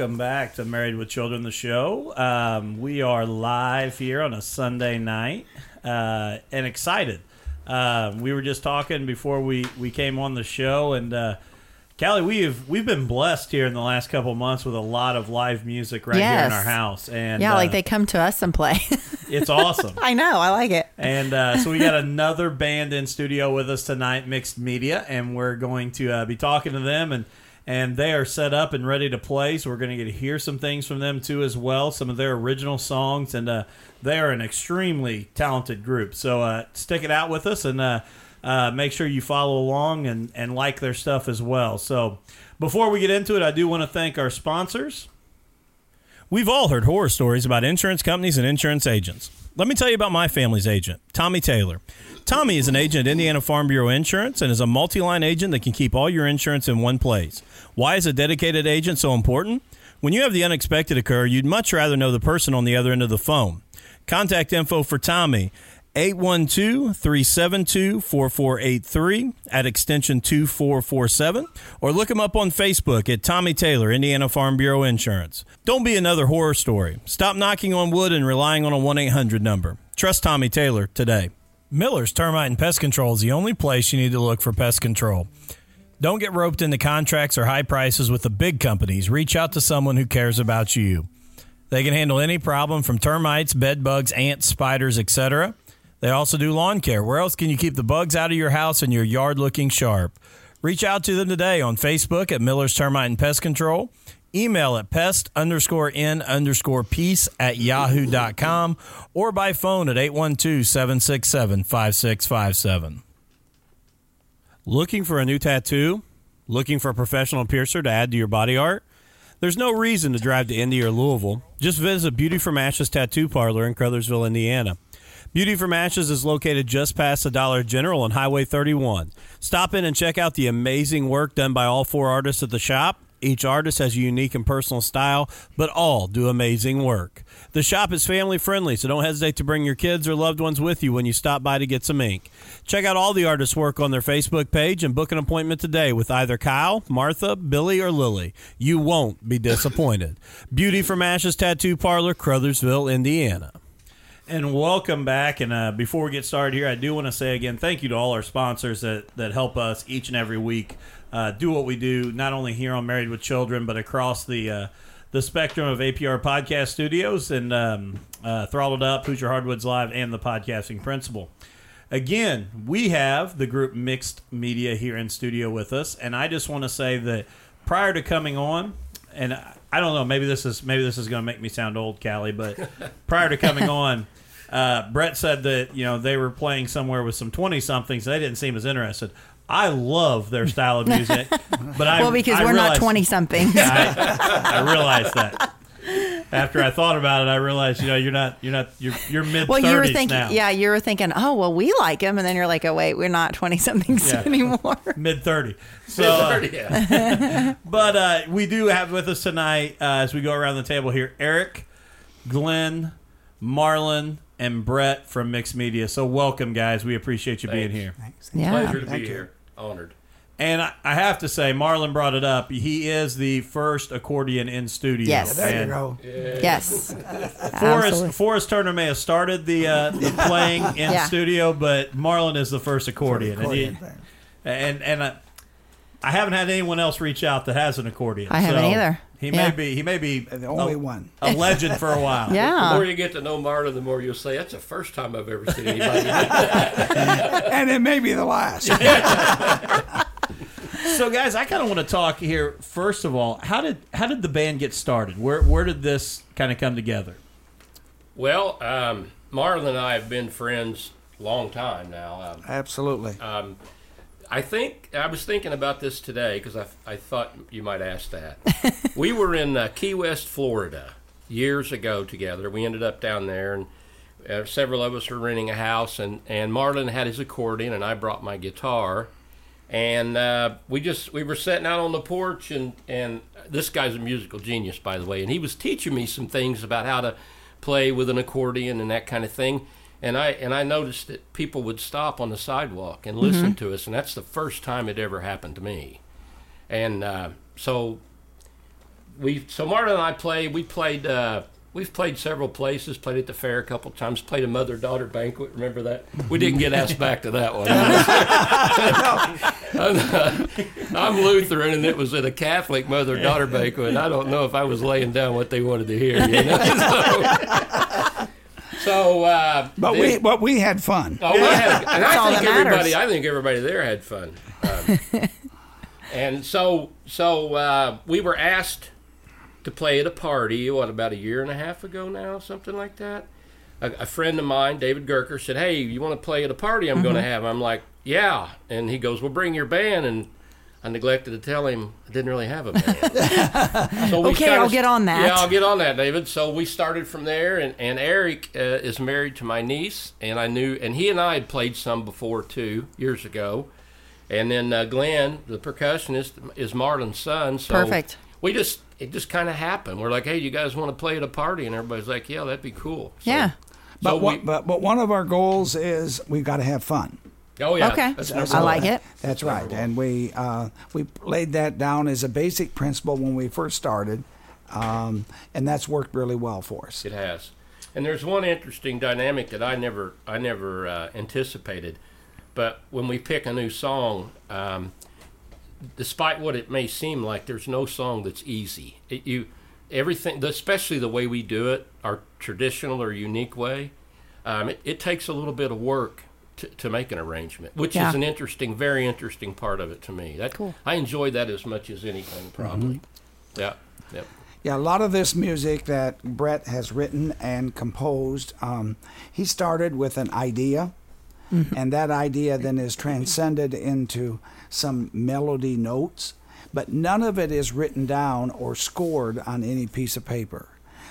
Welcome back to Married with Children, the show. Um, we are live here on a Sunday night uh, and excited. Uh, we were just talking before we, we came on the show, and uh, Callie, we've we've been blessed here in the last couple of months with a lot of live music right here in our house, and Yeah, like uh, they come to us and play. it's awesome. I know. I like it. And uh, so we got another band in studio with us tonight, Mixed Media, and we're going to uh, be talking to them and and they are set up and ready to play. So we're going to get to hear some things from them too as well, some of their original songs, and uh, they are an extremely talented group. So uh, stick it out with us and. Uh, uh, make sure you follow along and, and like their stuff as well. So, before we get into it, I do want to thank our sponsors. We've all heard horror stories about insurance companies and insurance agents. Let me tell you about my family's agent, Tommy Taylor. Tommy is an agent at Indiana Farm Bureau Insurance and is a multi line agent that can keep all your insurance in one place. Why is a dedicated agent so important? When you have the unexpected occur, you'd much rather know the person on the other end of the phone. Contact info for Tommy 812 372 4483 at extension 2447 or look him up on Facebook at Tommy Taylor, Indiana Farm Bureau Insurance. Don't be another horror story. Stop knocking on wood and relying on a 1 800 number. Trust Tommy Taylor today. Miller's Termite and Pest Control is the only place you need to look for pest control. Don't get roped into contracts or high prices with the big companies. Reach out to someone who cares about you. They can handle any problem from termites, bed bugs, ants, spiders, etc. They also do lawn care. Where else can you keep the bugs out of your house and your yard looking sharp? Reach out to them today on Facebook at Miller's Termite and Pest Control. Email at pest underscore n underscore peace at yahoo.com or by phone at 812 767 5657. Looking for a new tattoo? Looking for a professional piercer to add to your body art? There's no reason to drive to Indy or Louisville. Just visit Beauty from Ashes Tattoo Parlor in Crothersville, Indiana. Beauty from Ashes is located just past the Dollar General on Highway 31. Stop in and check out the amazing work done by all four artists at the shop. Each artist has a unique and personal style, but all do amazing work. The shop is family friendly, so don't hesitate to bring your kids or loved ones with you when you stop by to get some ink. Check out all the artists' work on their Facebook page and book an appointment today with either Kyle, Martha, Billy, or Lily. You won't be disappointed. Beauty from Ashes Tattoo Parlor, Crothersville, Indiana. And welcome back. And uh, before we get started here, I do want to say again, thank you to all our sponsors that, that help us each and every week uh, do what we do, not only here on Married with Children, but across the uh, the spectrum of APR podcast studios and um, uh, Throttled Up, Hoosier Hardwoods Live, and the Podcasting Principle. Again, we have the group Mixed Media here in studio with us, and I just want to say that prior to coming on, and I don't know, maybe this is maybe this is going to make me sound old, Callie, but prior to coming on, uh, Brett said that you know they were playing somewhere with some twenty somethings. They didn't seem as interested. I love their style of music, but I well, because I we're not 20 something. I, I realized that. After I thought about it, I realized you know you're not you're not you're you're mid well, you were thinking, now. yeah, you were thinking, oh, well, we like him. And then you're like, oh, wait, we're not 20 somethings Yeah. anymore. mid thirty. So, uh, but uh, we do have with us tonight uh, as we go around the table here, Eric, Glenn, Marlon, and Brett from Mixed Media. So welcome, guys. We appreciate you being here. Thanks. here. Yeah. Pleasure to Thank be you. here. Honored. And I, I have to say, Marlon brought it up. He is the first accordion in studio. Yes. There you And go. Yes. Forrest, Absolutely. Forrest Turner may have started the uh, the playing in Yeah. studio, but Marlon is the first accordion, Accordion and he, thing. and, and uh, I haven't had anyone else reach out that has an accordion. I haven't so either. He Yeah. may be he may be The only a, one. a legend for a while. yeah. The more you get to know Marta, the more you'll say, that's the first time I've ever seen anybody. And it may be the last. So, guys, I kind of want to talk here. First of all, how did how did the band get started? Where where did this kind of come together? well, um, Marlon and I have been friends a long time now. Um, Absolutely. um, I think I was thinking about this today because I, I thought you might ask that. we were in uh, Key West, Florida, years ago together. We ended up down there, and uh, several of us were renting a house. and And Marlon had his accordion, and I brought my guitar. And uh, we just we were sitting out on the porch, and and this guy's a musical genius, by the way, and he was teaching me some things about how to play with an accordion and that kind of thing. And I and I noticed that people would stop on the sidewalk and listen to us, and that's the first time it ever happened to me. And uh, so we so Marta and I played. We played. Uh, we've played several places. Played at the fair a couple times. Played a mother daughter banquet. Remember that? We didn't get asked back to that one. I'm, I'm Lutheran, and it was at a Catholic mother daughter banquet. And I don't know if I was laying down what they wanted to hear. You know? So, so uh, But then- we but we had fun. Oh, we had, and That's all I think that matters. everybody. I think everybody there had fun. Um, and so, so uh, we were asked to play at a party. What about a year and a half ago now, something like that. A, a friend of mine, David Gerker, said, "Hey, you want to play at a party I'm Mm-hmm. going to have?" I'm like, "Yeah," and he goes, "Well, bring your band." And I neglected to tell him I didn't really have a band. so we Okay, kinda I'll get on that. Yeah, I'll get on that, David. So we started from there, and, and Eric uh, is married to my niece, and I knew, and he and I had played some before too years ago, and then uh, Glenn, the percussionist, is Marlon's son. So Perfect. We just it just kind of happened. We're like, hey, you guys want to play at a party? And everybody's like, yeah, that'd be cool. So, Yeah. But So one, we, but but one of our goals is we've got to have fun. Oh yeah, Okay. that's I like it. That's right, and we uh, we laid that down as a basic principle when we first started, um, and that's worked really well for us. It has. And there's one interesting dynamic that I never I never uh, anticipated. But when we pick a new song, um, despite what it may seem like, there's no song that's easy. It, you everything, especially the way we do it, our traditional or unique way, um, it, it takes a little bit of work to, to make an arrangement, which Yeah. is an interesting, very interesting part of it to me. That Cool. I enjoy that as much as anything, probably. Yeah. Yep. Yeah, a lot of this music that Brett has written and composed, um, he started with an idea, and that idea then is transcended into some melody notes, but none of it is written down or scored on any piece of paper.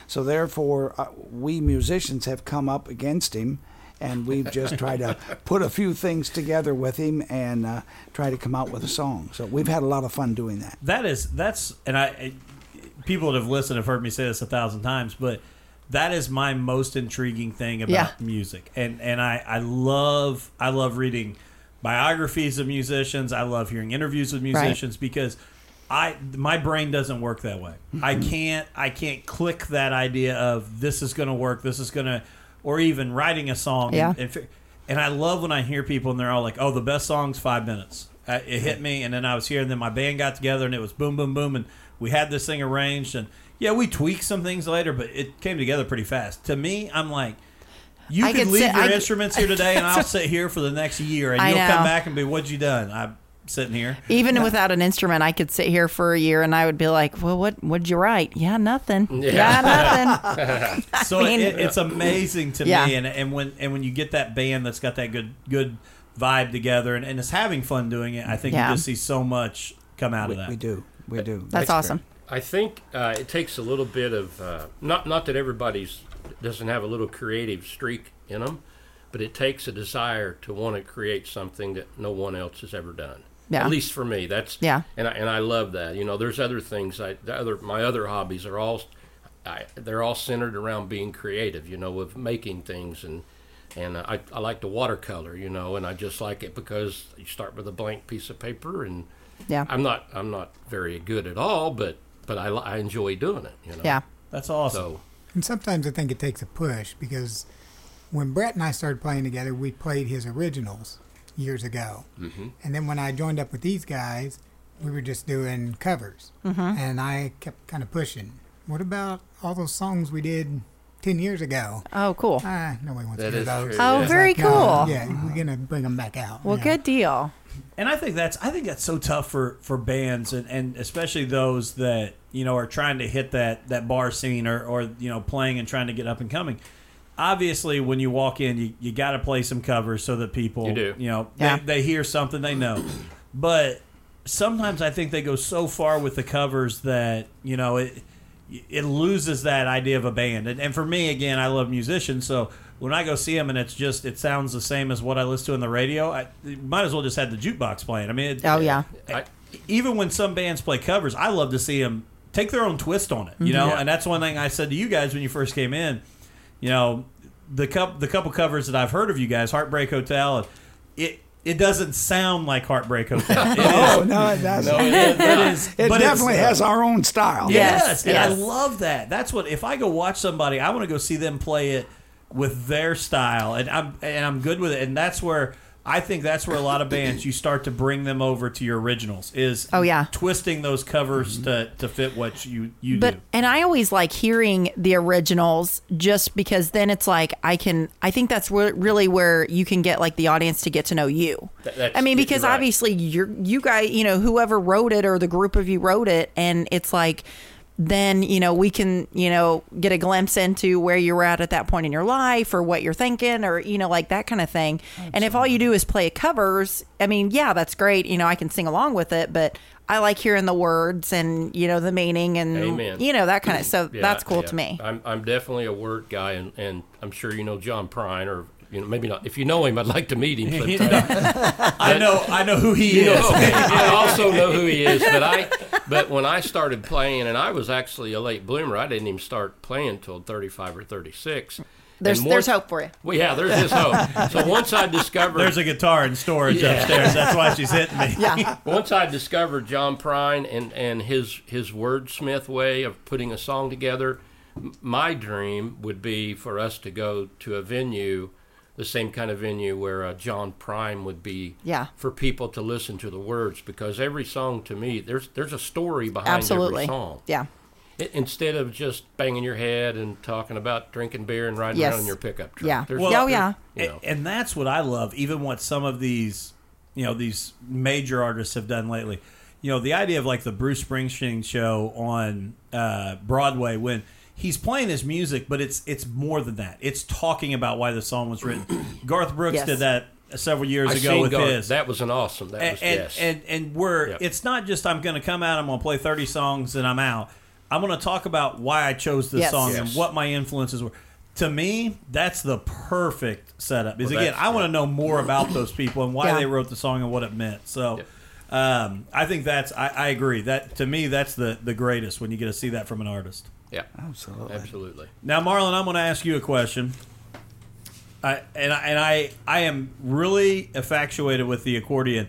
So therefore, uh, we musicians have come up against him. And we've just tried to put a few things together with him and uh, try to come out with a song. So we've had a lot of fun doing that. That is that's and I I- people that have listened have heard me say this a thousand times, but that is my most intriguing thing about Yeah. music. And and I I love I love reading biographies of musicians. I love hearing interviews with musicians because I my brain doesn't work that way. I can't I can't click that idea of this is going to work. This is going to or even writing a song Yeah. and, and and I love when I hear people and they're all like, "Oh, the best song's five minutes." Uh, it hit me, and then I was here, and then my band got together, and it was boom, boom, boom, and we had this thing arranged, and yeah, we tweaked some things later, but it came together pretty fast. To me, I'm like, you I could leave sit- your I instruments here today, and I'll sit here for the next year, and I you'll come back and be, "What'd you done?" I'm sitting here. Even without an instrument, I could sit here for a year and I would be like, "Well, what what'd you write? Yeah, nothing. Yeah. Yeah, nothing." So mean- it, it's amazing to Yeah. me, and, and when and when you get that band that's got that good good vibe together, and, and is having fun doing it, I think Yeah. you just see so much come out We, of that. we do. We do. That's awesome. I think uh, it takes a little bit of uh, not not that everybody's doesn't have a little creative streak in them, but it takes a desire to want to create something that no one else has ever done. Yeah. At least for me, that's Yeah. and I, and I love that. You know, there's other things. I the other my other hobbies are all, I, they're all centered around being creative. You know, of making things and. And uh, I, I like the watercolor, you know, and I just like it because you start with a blank piece of paper, and Yeah. I'm not I'm not very good at all, but but I, I enjoy doing it, you know. Yeah. That's awesome. So And sometimes I think it takes a push because when Brett and I started playing together, we played his originals years ago. Mm-hmm. And then when I joined up with these guys, we were just doing covers. Mm-hmm. And I kept kind of pushing. What about all those songs we did 10 years ago? Oh, cool. Ah, nobody wants That to hear those. true, Oh, yeah. It's very no, cool. yeah, we're going to bring them back out. Well, yeah. good deal. And I think that's I think that's so tough for for bands and, and especially those that you know are trying to hit that that bar scene or or you know playing and trying to get up and coming. Obviously, when you walk in, you, you got to play some covers so that people You do. know Yeah. they, they hear something they know. But sometimes I think they go so far with the covers that you know it it loses that idea of a band. And, and for me, again, I love musicians, so when I go see them and it's just it sounds the same as what I listen to in the radio, I might as well just have the jukebox playing. I mean, it, Oh, yeah. I, even when some bands play covers, I love to see them take their own twist on it. You mm-hmm. know, Yeah. and that's one thing I said to you guys when you first came in. You know, the cup the couple covers that I've heard of you guys, Heartbreak Hotel, it it doesn't sound like Heartbreak Hotel. It Oh is- no, it doesn't. No, it is it not. it but it's- definitely has our own style. Yeah. Yes, Yes, and I love that. That's what if I go watch somebody, I want to go see them play it with their style, and I'm and I'm good with it. And that's where I think that's where a lot of bands you start to bring them over to your originals is Oh, yeah. twisting those covers to, to fit what you you But do. and I always like hearing the originals just because then it's like I can I think that's re- really where you can get like the audience to get to know you. Th- that's- I mean you're because right. obviously you're you guys you know whoever wrote it or the group of you wrote it and it's like then you know we can you know get a glimpse into where you're at at that point in your life or what you're thinking or you know like that kind of thing and if all you do is play covers i mean yeah that's great you know i can sing along with it but i like hearing the words and you know the meaning and Amen. you know that kind of so Yeah, that's cool yeah. to me I'm, I'm definitely a word guy, and, and I'm sure you know John Prine, or you know maybe not. If you know him, I'd like to meet him sometime. I know I know who he You is. know, I also know who he is, but I, but when I started playing, and I was actually a late bloomer, I didn't even start playing till 35 or 36. there's And there's hope for you Well, yeah, there's this hope. So once I discovered, There's a guitar in storage Yeah. upstairs. That's why she's hitting me. yeah once I discovered John Prine and, and his his wordsmith way of putting a song together, my dream would be for us to go to a venue, the same kind of venue where uh, John Prine would be. Yeah. For people to listen to the words, because every song to me, there's there's a story behind absolutely every song. yeah I- instead of just banging your head and talking about drinking beer and riding Yes. around in your pickup truck. Yeah. There's- Well, Oh, yeah. You know. And, and that's what I love, even what some of these, you know, these major artists have done lately. You know, the idea of like the Bruce Springsteen show on uh, Broadway when he's playing his music, but it's it's more than that. It's talking about why the song was written. Garth Brooks Yes. did that several years I ago with Garth. his. That was an awesome. That and, was and, yes. and and we're Yep. it's not just I'm going to come out, I'm going to play 30 songs, and I'm out. I'm going to talk about why I chose this Yes. song and what my influences were. To me, that's the perfect setup. Is Well, again, I want to know more about those people and why Yeah. they wrote the song and what it meant. So, Yep. um, I think that's I, I agree that to me that's the the greatest when you get to see that from an artist. Yeah, Absolutely. absolutely. Now, Marlon, I'm going to ask you a question. I, and I, and I I am really infatuated with the accordion.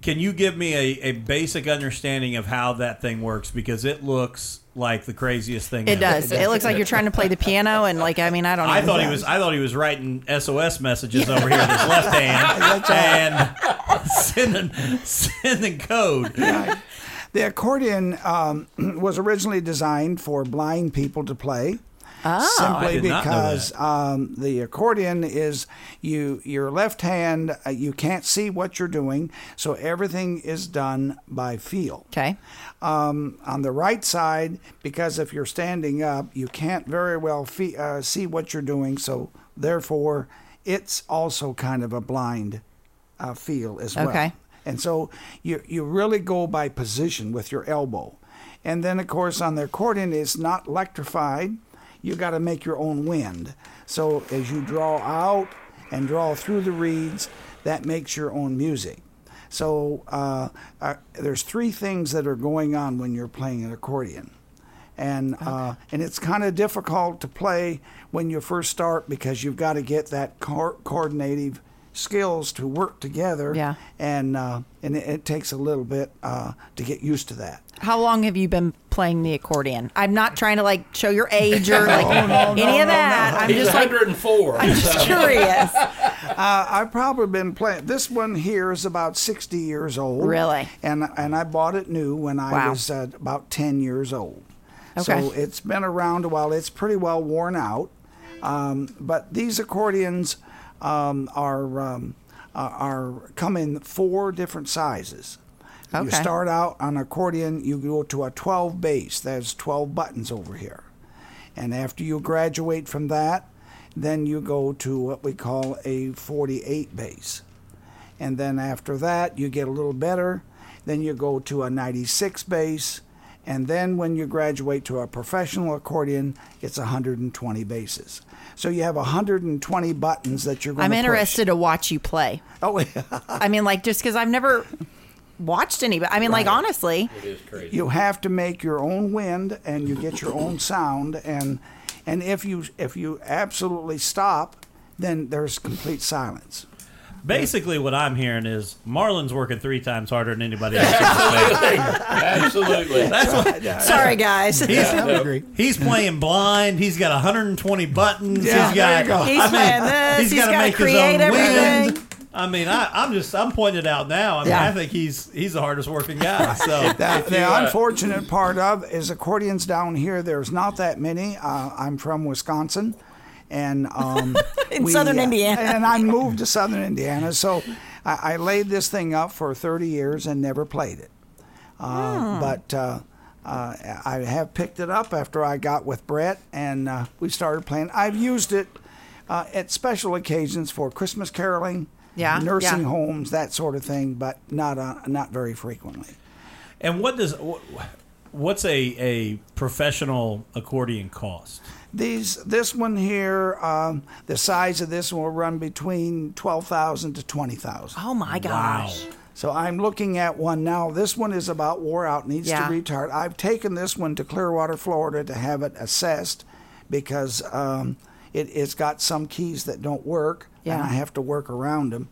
Can you give me a, a basic understanding of how that thing works? Because it looks like the craziest thing. it ever. does it looks like you're trying to play the piano and like i mean i don't know. I thought he was I thought he was writing SOS messages over here with his left hand and sending sending code. The accordion um, was originally designed for blind people to play. I simply did not know because um, the accordion is you your left hand uh, you can't see what you're doing so everything is done by feel okay um, on the right side because if you're standing up you can't very well fe- uh, see what you're doing so therefore it's also kind of a blind uh, feel as well Okay. And so you you really go by position with your elbow. And then of course on the accordion it's not electrified. You got to make your own wind. So as you draw out and draw through the reeds that makes your own music. So uh, uh, there's three things that are going on when you're playing an accordion, and uh, and it's kind of difficult to play when you first start because you've got to get that co- coordinative skills to work together. Yeah. and uh, and it, it takes a little bit uh, to get used to that. how long have you been playing the accordion i'm not trying to like show your age or like any of that i'm He's just like i'm just curious Uh, I've probably been playing. This one here is about 60 years old. Really? And and I bought it new when I Wow. was uh, about 10 years old. Okay. So it's been around a while. It's pretty well worn out. Um, but these accordions um, are um, are- are come in four different sizes. You start out on accordion. You go to a 12 bass. There's 12 buttons over here. And after you graduate from that, then you go to what we call a 48 bass. And then after that, you get a little better. Then you go to a 96 bass. And then when you graduate to a professional accordion, it's 120 basses. So you have 120 buttons that you're going i'm to interested to watch you play Oh, yeah. i mean like just because i've never watched anybody i mean like honestly It is crazy. you have to make your own wind and you get your own sound and and if you if you absolutely stop then there's complete silence Basically, what I'm hearing is Marlon's working three times harder than anybody else. Absolutely. That's what Sorry, guys. he's. I would agree. He's playing blind. He's got 120 buttons. Yeah, he's got. there you go. He's I mean, playing this. He's He's got to gotta make his create own everything. wind. I mean, I, I'm just I'm pointing it out now. I mean, Yeah. I think he's he's the hardest working guy. So The, the you, uh, unfortunate part of is accordions down here. There's not that many. Uh, I'm from Wisconsin, and um, In southern Indiana. and I moved to southern Indiana. So I, I laid this thing up for 30 years and never played it. Uh, But uh, uh, I have picked it up after I got with Brett, and uh, we started playing. I've used it uh, at special occasions for Christmas caroling. Yeah, nursing yeah. homes, that sort of thing, but not uh, not very frequently. And what does what's a a professional accordion cost? These, this one here, um, the size of this one will run between twelve thousand to twenty thousand. Oh my gosh. So I'm looking at one now. This one is about wore out, needs Yeah. to retard. I've taken this one to Clearwater, Florida, to have it assessed because um, it, it's got some keys that don't work, Yeah. and I have to work around them.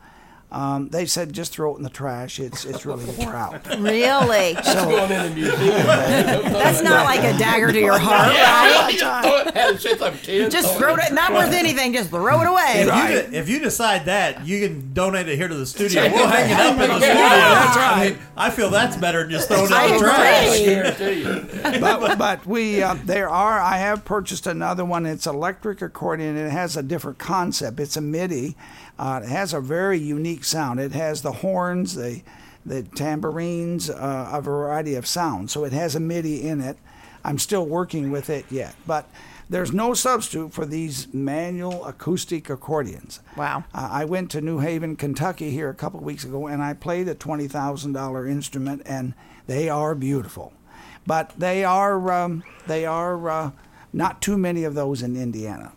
Um, they said just throw it in the trash. It's it's really wore out. Really? Going in the museum. That's not like a dagger to your heart, right? Just throw it- had it since I'm 10. Just throw it. Not worth anything. Just throw it away. If, Right. you de- if you decide that, you can donate it here to the studio. We'll hang it up in the Yeah, studio. that's I, mean, I feel that's better than just throwing it in the trash. agree. guarantee you. but, but we uh, there are I have purchased another one. It's electric accordion. It has a different concept. It's a MIDI. Uh, it has a very unique sound. It has the horns, the the tambourines, uh, a variety of sounds. So it has a MIDI in it. I'm still working with it yet, but there's no substitute for these manual acoustic accordions. Wow. Uh, I went to New Haven, Kentucky here a couple of weeks ago, and I played a twenty thousand dollar instrument, and they are beautiful, but they are um, they are uh, not too many of those in Indiana.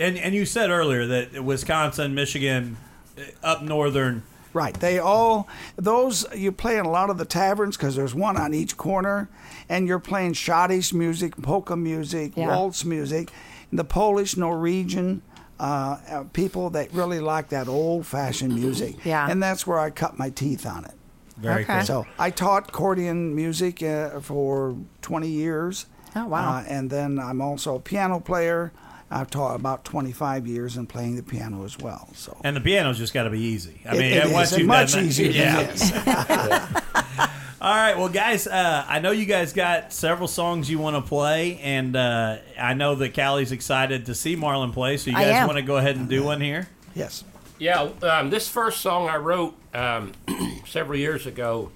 And and you said earlier that Wisconsin, Michigan, uh, up northern. Right. They all those you play in a lot of the taverns because there's one on each corner, and you're playing schottische music, polka music, Yeah. waltz music, the Polish, Norwegian. Uh, uh, people that really like that old-fashioned music, Yeah. and that's where I cut my teeth on it. Very Okay. cool. So I taught accordion music uh, for 20 years. Oh, wow. Uh, and then I'm also a piano player. I've taught about 25 years in playing the piano as well. So And the piano's just got to be easy. I It- mean, it is, once and you've much done easier than yeah. this. All right, well, guys, uh, I know you guys got several songs you want to play, and uh, I know that Callie's excited to see Marlon play. So you guys want to go ahead and do one here? yes. Yeah, um, this first song I wrote um, several years ago.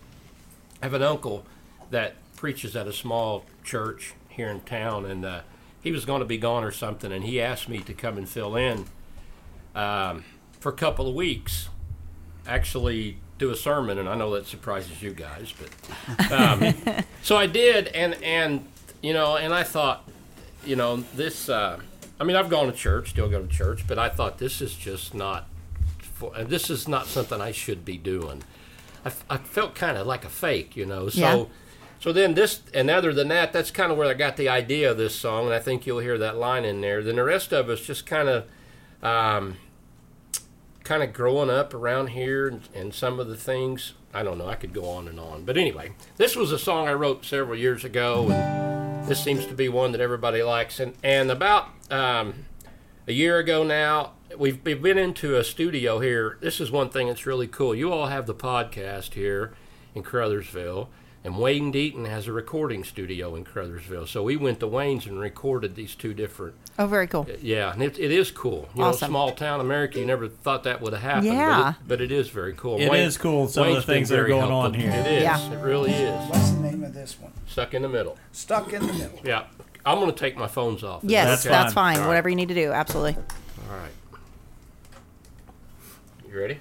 I have an uncle that preaches at a small church here in town, and uh, he was going to be gone or something, and he asked me to come and fill in um, for a couple of weeks. Actually, do a sermon, and I know that surprises you guys, but um, so I did, and and you know, and I thought, you know, this. Uh, I mean, I've gone to church, still go to church, but I thought this is just not. For, and this is not something I should be doing. I, f- I felt kind of like a fake, you know. So, Yeah. So then this, and other than that, that's kind of where I got the idea of this song, and I think you'll hear that line in there. Then the rest of us just kind of. Um, kind of growing up around here and, and some of the things. I don't know i could go on and on. But anyway this was a song i wrote several years ago and this seems to be one that everybody likes. And, and about um, a year ago now we've, we've been into a studio here. This is one thing that's really cool. You all have the podcast here in crothersville and wayne deaton has a recording studio in crothersville so we went to wayne's and recorded these two different Oh, very cool. Uh, yeah, and it, it is cool. You Awesome. know, small town America, you never thought that would have happened. Yeah. But it, but it is very cool. It is cool, some of the things that are very going on here. It is. Yeah. It really is. What's the name of this one? Stuck in the middle. Stuck in the middle. Yeah. I'm going to take my phones off. Yes, that That's that's, fine. fine. All right. Whatever you need to do. Absolutely. All right. You ready?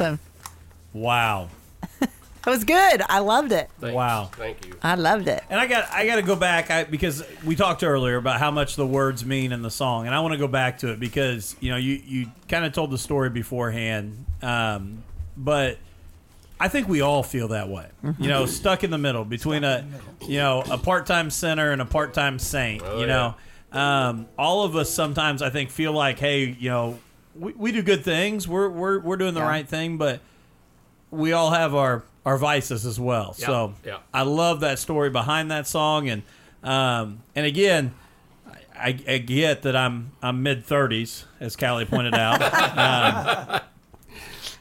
Awesome. Wow. That was good. I loved it. Thanks. Wow. Thank you. I loved it. And I got I got to go back I, because we talked earlier about how much the words mean in the song, and I want to go back to it because you know you you kind of told the story beforehand, um, but I think we all feel that way. You know, stuck in the middle between a you know a part time sinner and a part time saint. Oh, you know, um, all of us sometimes I think feel like, hey, you know, we, we do good things. We're we're we're doing the Yeah. right thing, but we all have our our vices as well. Yeah, So yeah. I love that story behind that song, and um, and again, I, I get that I'm I'm mid thirties, as Callie pointed out. um,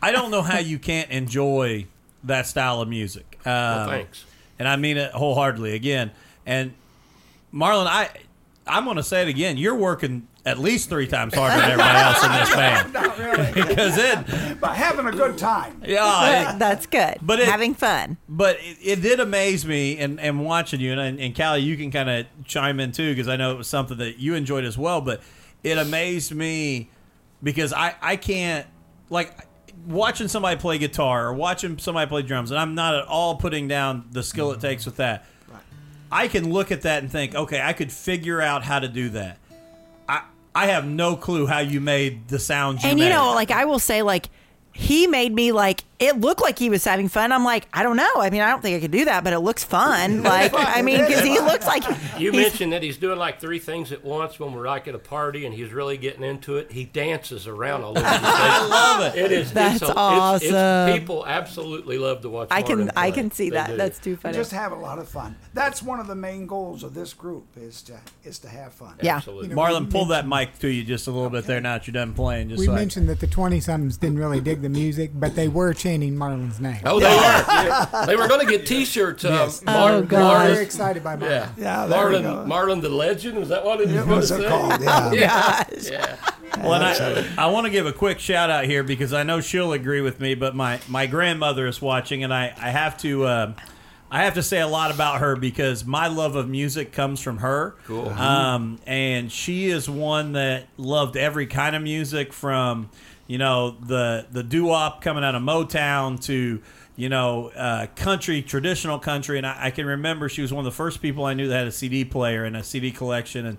I don't know how you can't enjoy that style of music. Um, Well, thanks. and I mean it wholeheartedly. Again, and Marlon, I I'm going to say it again. You're working at least three times harder than everybody else in this band Not really. because it, but having a good time. yeah, it, That's good. But it- having fun. but it, it did amaze me and, and watching you and, and Callie, you can kind of chime in too because I know it was something that you enjoyed as well. But it amazed me because I I can't like watching somebody play guitar or watching somebody play drums, and I'm not at all putting down the skill it takes with that. I can look at that and think, okay, I could figure out how to do that. I I have no clue how you made the sounds you And made. you know, like I will say, like he made me like it looked like he was having fun. I'm like, I don't know. I mean, I don't think I could do that, but it looks fun. Like, I mean, because he looks like You mentioned that he's doing like three things at once when we're like at a party and he's really getting into it. He dances around all over the place. I love it. It is. That's it's a, awesome. it's, people absolutely love to watch. I can Martin I can see They that. do. That's too funny. Just have a lot of fun. That's one of the main goals of this group is to is to have fun. Yeah. Absolutely. You know, Marlon, we pull that mic to you just a little bit there now that you're done playing. Just We so I- mentioned that the 20 somethings didn't really dig the music, but they were chanting Marlon's name. Oh, they were. They were going to get T-shirts. Um, Yes. Mar- Oh, They God. were very excited by Marlon. Yeah. Yeah, there we Marlon. Marlon the Legend. Was that what it What was? was it called? Yeah. Gosh. Yeah. Well, and I, I want to give a quick shout out here because I know she'll agree with me, but my, my grandmother is watching, and I, I have to uh, I have to say a lot about her because my love of music comes from her. Cool. Um, and she is one that loved every kind of music from you know the the doo wop coming out of Motown to you know uh, country traditional country, and I, I can remember she was one of the first people I knew that had a CD player and a CD collection and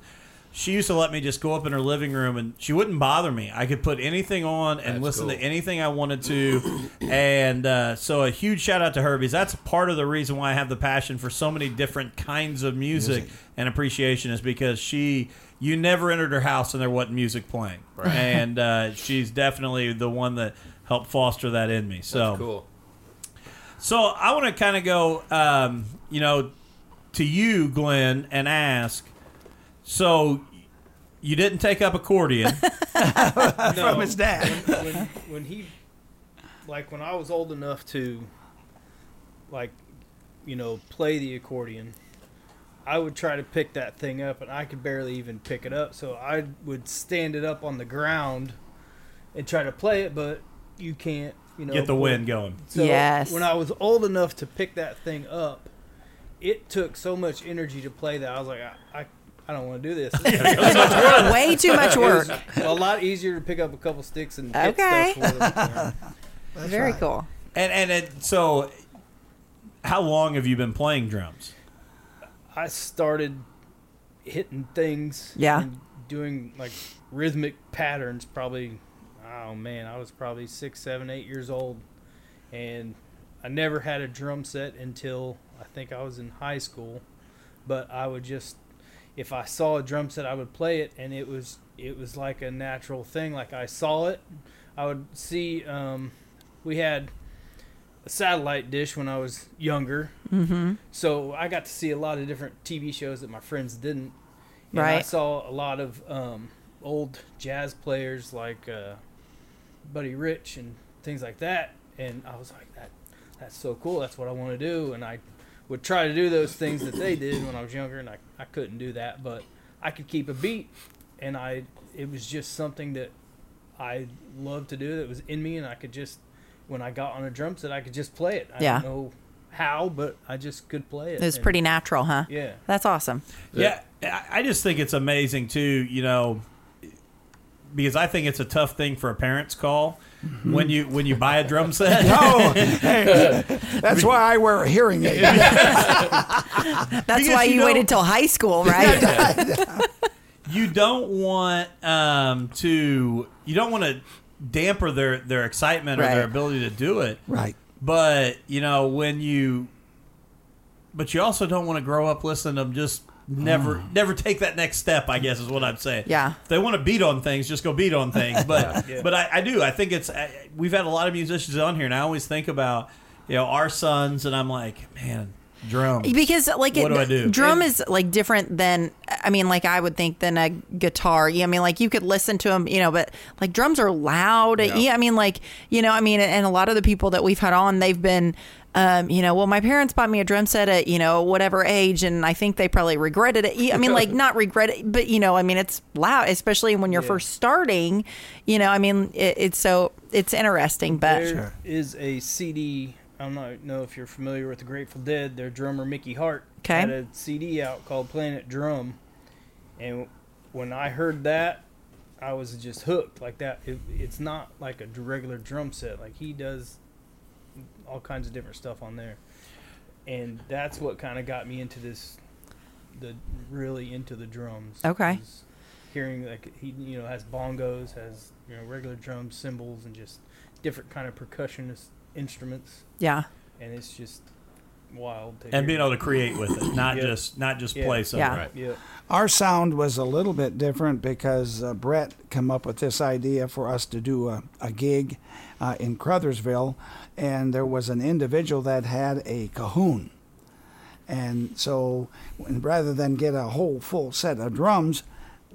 she used to let me just go up in her living room and she wouldn't bother me. I could put anything on and That's listen to anything I wanted to. and uh, so a huge shout out to her because that's part of the reason why I have the passion for so many different kinds of music, and appreciation is because she. You never entered her house and there wasn't music playing, and uh, she's definitely the one that helped foster that in me. So That's cool. so I want to kind of go, um, you know, to you, Glenn, and ask. So you didn't take up accordion. From his dad. when when he like when I was old enough to like you know play the accordion I would try to pick that thing up and I could barely even pick it up so I would stand it up on the ground and try to play it but you can't you know Get the but- wind going. so Yes. when I was old enough to pick that thing up it took so much energy to play that I was like I I, I don't want to do this Way too much It work. was a lot easier to pick up a couple sticks and hit Okay. stuff with. Very right. cool. And and it, so, how long have you been playing drums? I started hitting things. Yeah. And doing like rhythmic patterns probably, oh man, I was probably six, seven, eight years old. And I never had a drum set until I think I was in high school. But I would just, if I saw a drum set, I would play it. And it was, it was like a natural thing. Like I saw it. I would see, um, we had a satellite dish when I was younger. Mm-hmm. So I got to see a lot of different TV shows that my friends didn't. And I saw a lot of um, old jazz players like uh, Buddy Rich and things like that, and I was like, "That, that's so cool. That's what I want to do." And I would try to do those things that they did when I was younger, and I, I couldn't do that, but I could keep a beat, and I it was just something that I loved to do. That was in me, and I could just when I got on a drum set, I could just play it. I Yeah. don't know how, but I just could play it. It was and- pretty natural, huh? Yeah. That's awesome. Yeah, I I just think it's amazing too. You know, because I think it's a tough thing for a parent's call when you when you buy a drum set. Oh, hey, that's why I wear a hearing aid. That's Because why you you, don't- waited till high school, right? you don't want um, to you don't want to damper their their excitement or their ability to do it. Right. But you know when you, but you also don't want to grow up listening to them just never mm. never take that next step. I guess is what I'm saying. Yeah. If they want to beat on things, just go beat on things. But Yeah. but I, I do. I think it's I, we've had a lot of musicians on here, and I always think about you know our sons, and I'm like, man, drums. because like What it, do I do? drum is like different than i mean like i would think than a guitar yeah i mean like you could listen to them you know but like drums are loud yeah, i mean like you know i mean and a lot of the people that we've had on they've been um, you know, well, my parents bought me a drum set at you know whatever age, and I think they probably regretted it. I mean, like not regret it, but you know, I mean, it's loud, especially when you're Yeah. first starting. You know, I mean, it, it's so it's interesting, but There is a CD. I don't know, know if you're familiar with the Grateful Dead. Their drummer Mickey Hart 'Kay. had a CD out called Planet Drum, and when I heard that, I was just hooked like that. It, it's not like a regular drum set. Like he does all kinds of different stuff on there, and that's what kind of got me into this. The really into the drums. Okay. Hearing like he you know has bongos, has you know regular drums, cymbals, and just different kind of percussionist instruments, yeah, and it's just wild. To and hear. being able to create with it, not Yeah. just not just Yeah. play something. Yeah. Right. yeah, Our sound was a little bit different because uh, Brett came up with this idea for us to do a, a gig uh, in Crothersville, and there was an individual that had a cajon. And so when, rather than get a whole full set of drums,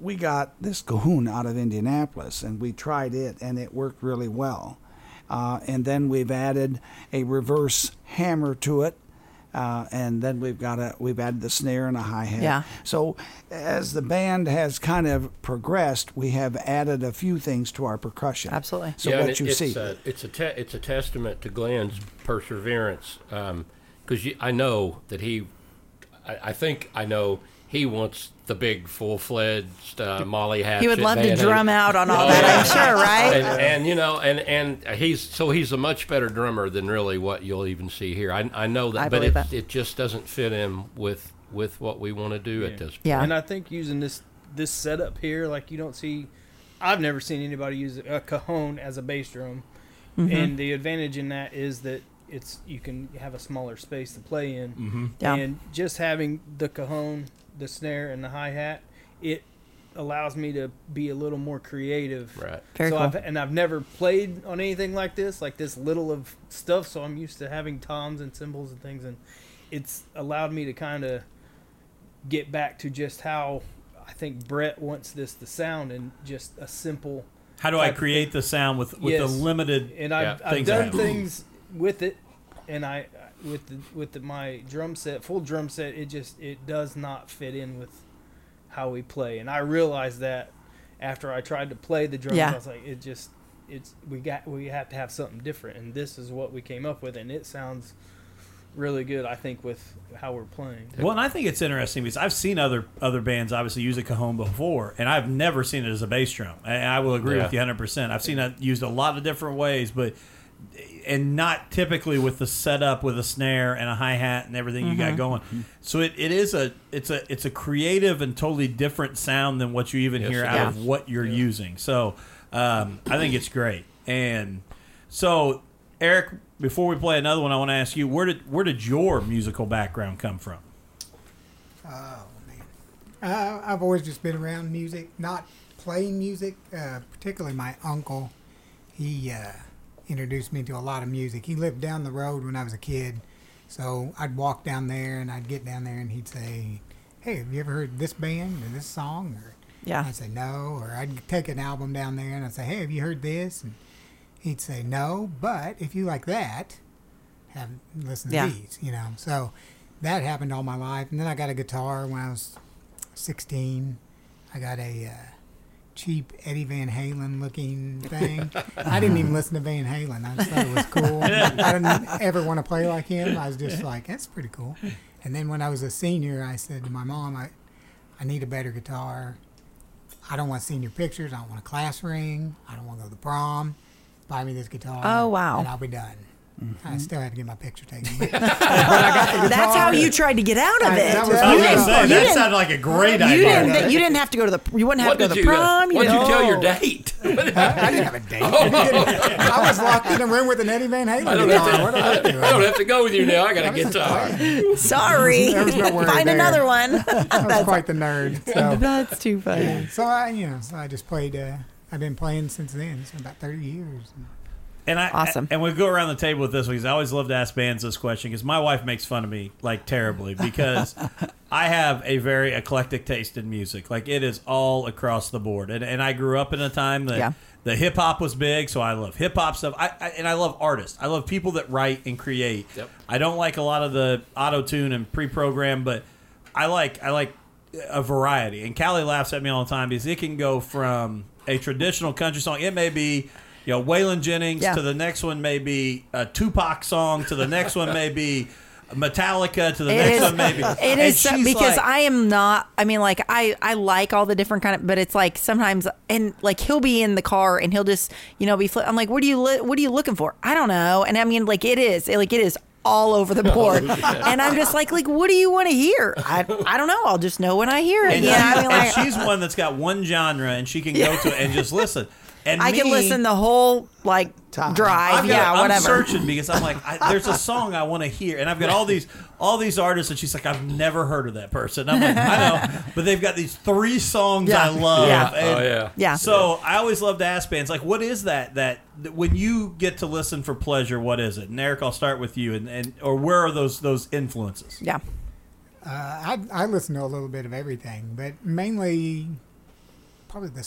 we got this cajon out of Indianapolis and we tried it and it worked really well. Uh, and then we've added a reverse hammer to it. Uh, and then we've got a we've added the snare and a hi hat. Yeah. So as the band has kind of progressed, we have added a few things to our percussion. Absolutely. So yeah, and what it- you it's see, A, it's a te- it's a testament to Glenn's perseverance because I know that he, I, I think I know he wants the big full fledged uh, Molly Hatchet. he would love to band. drum out on all Oh, that. yeah. I'm sure, right? and, and you know, and and he's so he's a much better drummer than really what you'll even see here. I, I know that, I but it, that. it just doesn't fit in with with what we want to do at this. point. Yeah. and I think using this this setup here, like you don't see, I've never seen anybody use a cajon as a bass drum, Mm-hmm. and the advantage in that is that it's you can have a smaller space to play in, Mm-hmm. Yeah. and just having the cajon, the snare, and the hi hat, it allows me to be a little more creative. Right. Very so cool. I've, and I've never played on anything like this, like this little of stuff. So I'm used to having toms and cymbals and things, and it's allowed me to kind of get back to just how I think Brett wants this to sound, and just a simple. How do I type of create the sound with with Yes. the limited? And I've, Yeah, I've things done things with it, and I with the with the, my drum set, full drum set, it just it does not fit in with how we play, and I realized that after I tried to play the drums, Yeah. I was like, it just it's we got we have to have something different, and this is what we came up with, and it sounds really good. I think with how we're playing. Well, and I think it's interesting because I've seen other other bands obviously use a cajon before, and I've never seen it as a bass drum. And I will agree Yeah. with you 100. percent I've seen it used a lot of different ways, but and not typically with the setup with a snare and a hi hat and everything you got going. So it, it is a it's a it's a creative and totally different sound than what you even Yes, hear out is. of what you're using. So um, I think it's great. And so Eric, before we play another one, I want to ask you where did where did your musical background come from? Oh man, uh, I've always just been around music, not playing music. Uh, particularly my uncle, he uh, introduced me to a lot of music. He lived down the road when I was a kid, so I'd walk down there and I'd get down there and he'd say, "Hey, have you ever heard this band or this song?" Or Yeah. I'd say no, or I'd take an album down there and I'd say, "Hey, have you heard this?" And he'd say no, but if you like that, have listen to Yeah. these, you know. So that happened all my life, and then I got a guitar when I was 16. I got a uh, cheap Eddie Van Halen looking thing. I didn't even listen to Van Halen. I just thought it was cool. I didn't ever want to play like him. I was just like, that's pretty cool. And then when I was a senior, I said to my mom, I, I need a better guitar. I don't want senior pictures. I don't want a class ring. I don't want to go to the prom. Buy me this guitar. Oh, wow. And I'll be done. Mm-hmm. I still had to get my picture taken. But That's how you tried to get out of I- it. that was- I was You gonna didn't- say you that sounded like a great You idea. didn't. You didn't have to go to the. You wouldn't have What to go to the you? Uh, prom. what did you tell your date? I didn't have a date. I was locked in a room with an Eddie Van Halen I don't, guitar. have What I do? to, I don't have to go with you now. I got a guitar. Sorry. There was no Find there. another one. I was quite the nerd. So, That's too funny. so I, you know, so I just played. Uh, I've been playing since then, so about thirty years. And I Awesome. And we go around the table with this because I always love to ask bands this question because my wife makes fun of me like terribly because I have a very eclectic taste in music. Like it is all across the board, and and I grew up in a time that. Yeah. The hip hop was big, so I love hip hop stuff. I, I and I love artists. I love people that write and create. Yep. I don't like a lot of the auto tune and pre program, but I like I like a variety. And Callie laughs at me all the time because it can go from a traditional country song. It may be, you know, Waylon Jennings Yeah. to the next one may be a Tupac song to the next one may be Metallica to the It next is. one maybe. It And is so, because like- I am not. I mean, like I I like all the different kind of, but it's like sometimes and like he'll be in the car and he'll just you know be. Fl- I'm like, what are you li- what are you looking for? I don't know. And I mean, like it is like it is all over the board. Oh, and I'm just like, like, what do you want to hear? I, I don't know. I'll just know when I hear it. and, Yeah, she- I mean, like, and she's one that's got one genre and she can go to it and just listen. And I can listen the whole like Time. drive. I've got, yeah, I'm whatever. searching because I'm like, I, there's a song I want to hear, and I've got all these all these artists, and she's like, I've never heard of that person. I'm like, I know, but they've got these three songs Yeah. I love. Yeah. and Oh, yeah. Yeah. So I always love to ask bands, like, what is that? That that when you get to listen for pleasure, what is it? And Eric, I'll start with you, and, and or where are those those influences? Yeah. Uh, I I listen to a little bit of everything, but mainly probably the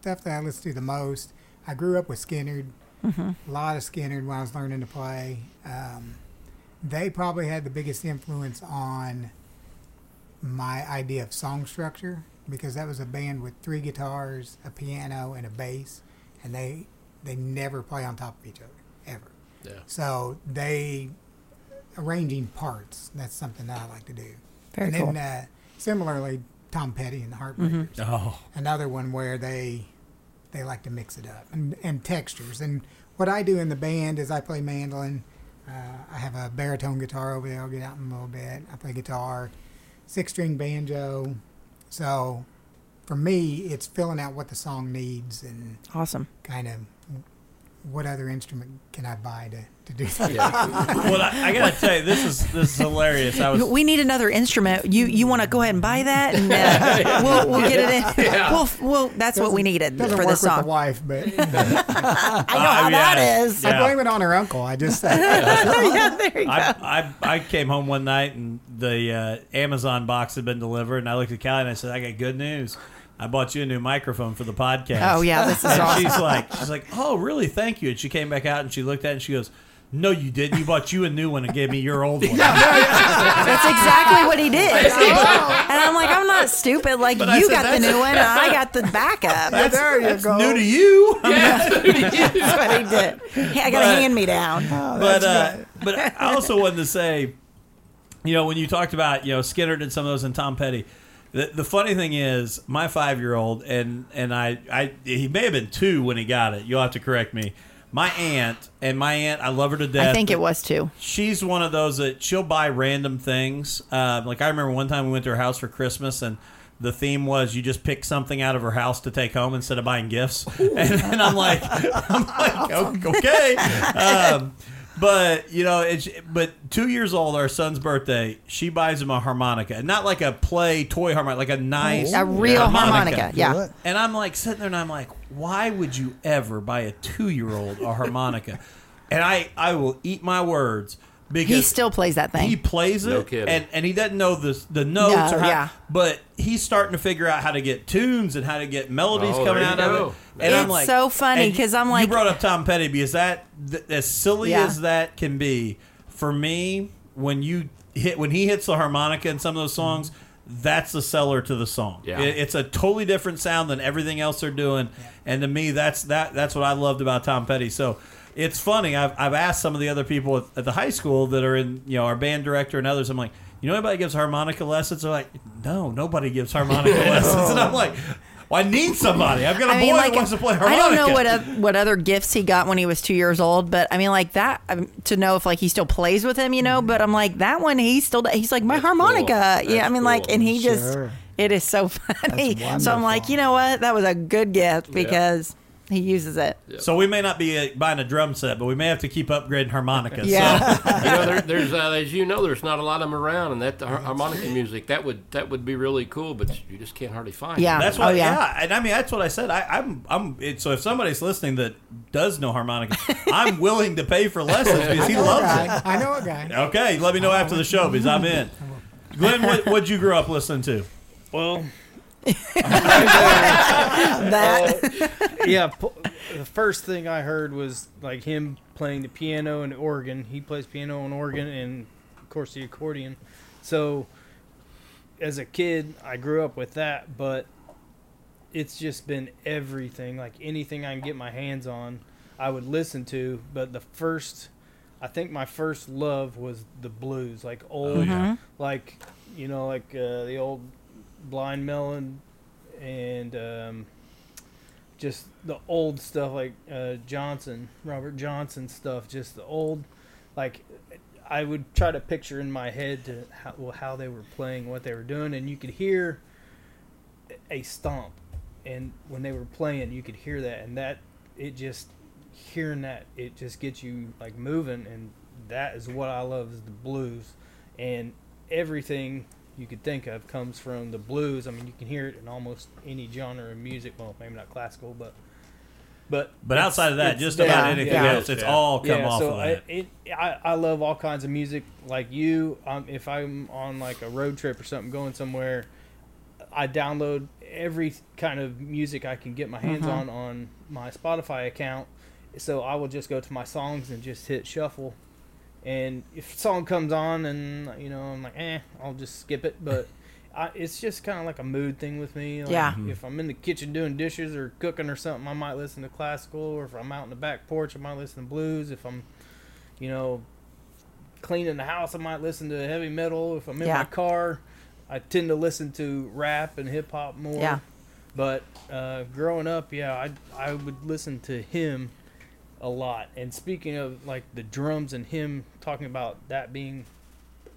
stuff that I listen to the most. I grew up with Skynyrd, a lot of Skynyrd when I was learning to play. Um, they probably had the biggest influence on my idea of song structure because that was a band with three guitars, a piano, and a bass, and they they never play on top of each other ever. Yeah. So they arranging parts. That's something that I like to do. Very and cool. Mm-hmm. then uh, similarly, Tom Petty and the Heartbreakers. Oh, Another one where they they like to mix it up and, and textures. And what I do in the band is I play mandolin. Uh, I have a baritone guitar over there. I'll get out in a little bit. I play guitar, six string banjo. So for me, it's filling out what the song needs and Awesome. kind of what other instrument can I buy to, to do that. well, I, I gotta tell you, this is this is hilarious. I was We need another instrument. You you want to go ahead and buy that, and uh, we'll we'll get it in. Yeah. We'll, we'll that's what we needed Doesn't for work this with the song. wife, but I know how Uh, that yeah. is. Yeah. I blame it on her uncle. I just yeah, there you go. I, I, I came home one night and the uh, Amazon box had been delivered, and I looked at Callie and I said, "I got good news. I bought you a new microphone for the podcast." Oh yeah, this is and awesome. she's like, she's like, "Oh, really? Thank you." And she came back out and she looked at it and she goes, "No, you didn't. You bought you a new one and gave me your old one." That's exactly what he did. And I'm like, I'm not stupid. Like But I you said, got the that's- new one, and I got the backup. That's there you That's go. new to you. what he did. Hey, I got But- a hand me down. but uh, but I also wanted to say, you know, when you talked about you know Skynyrd did some of those and Tom Petty. The, the funny thing is, my five year old and and I I he may have been two when he got it. You'll have to correct me. My aunt and my aunt, I love her to death. I think it was too. She's one of those that she'll buy random things. Um, like I remember one time we went to her house for Christmas and. The theme was you just pick something out of her house to take home instead of buying gifts, and, and I'm like, I'm like, okay, um, but you know, it's but two years old, our son's birthday. She buys him a harmonica, and not like a play toy harmonica, like a nice A real harmonica. Yeah. And I'm like sitting there and I'm like, why would you ever buy a two year old a harmonica? and I, I will eat my words because He still plays that thing. he plays it No kidding. and, and he doesn't know the the notes No, or how, yeah. but he's starting to figure out how to get tunes and how to get melodies Oh, coming there out you of go. it. And I'm It's like, so funny and 'cause I'm like you like- brought up Tom Petty because that th- as silly Yeah. as that can be for me when you hit when he hits the harmonica in some of those songs. That's the seller to the song. Yeah. It- it's a totally different sound than everything else they're doing, and to me, that's that. That's what I loved about Tom Petty. So it's funny. I've, I've asked some of the other people at, at the high school that are in, you know, our band director and others. I'm like, you know, anybody gives harmonica lessons? They're like, no, nobody gives harmonica lessons. And I'm like, Well, I need somebody. I've got a I boy mean, like that wants to play harmonica. I don't know what oth- what other gifts he got when he was two years old, but I mean, like that um, to know if like he still plays with him, you know. But I'm like that one. He's still he's like my That's harmonica. cool. Yeah, I That's mean, like, and he just it is so funny. So I'm like, you know what? That was a good gift because he uses it. So we may not be uh, buying a drum set, but we may have to keep upgrading harmonicas. Yeah. So, you know, there, there's uh, as you know, there's not a lot of them around, and that har- harmonica music that would that would be really cool, but you just can't hardly find. it. Yeah. that's what. Oh, yeah. yeah. and I mean that's what I said. I, I'm I'm. It, so if somebody's listening that does know harmonica, I'm willing to pay for lessons because he I know a loves guy. it. I know a guy. Okay, let me know after the show because I'm in. Glenn, what what'd you grow up listening to? Well, That yeah, po- the first thing I heard was like him playing the piano and organ. He plays piano and organ, and of course the accordion. So, as a kid, I grew up with that, but it's just been everything. Like anything I can get my hands on, I would listen to. But the first, I think my first love was the blues, like old, like you know, like uh, the old Blind Lemon and um, just the old stuff like uh, Johnson, Robert Johnson stuff, just the old, like I would try to picture in my head to how, well, how they were playing, what they were doing, and you could hear a stomp, and when they were playing, you could hear that, and that it just hearing that it just gets you like moving, and that is what I love is the blues, and everything you could think of comes from the blues. I mean, you can hear it in almost any genre of music. Well, maybe not classical, but but But outside of that, just there. about anything yeah. else, it's Yeah. all come yeah, off so of I, that. it, I I love all kinds of music like you. Um, if I'm on like a road trip or something, going somewhere, I download every kind of music I can get my hands on on my Spotify account. So I will just go to my songs and just hit shuffle. And if a song comes on and you know I'm like, eh, I'll just skip it. But I, it's just kind of like a mood thing with me. Like, Yeah. If I'm in the kitchen doing dishes or cooking or something, I might listen to classical. Or if I'm out in the back porch, I might listen to blues. If I'm, you know, cleaning the house, I might listen to heavy metal. If I'm in Yeah. my car, I tend to listen to rap and hip hop more. Yeah. But uh, growing up, yeah, I I would listen to him a lot. And speaking of like the drums and him talking about that being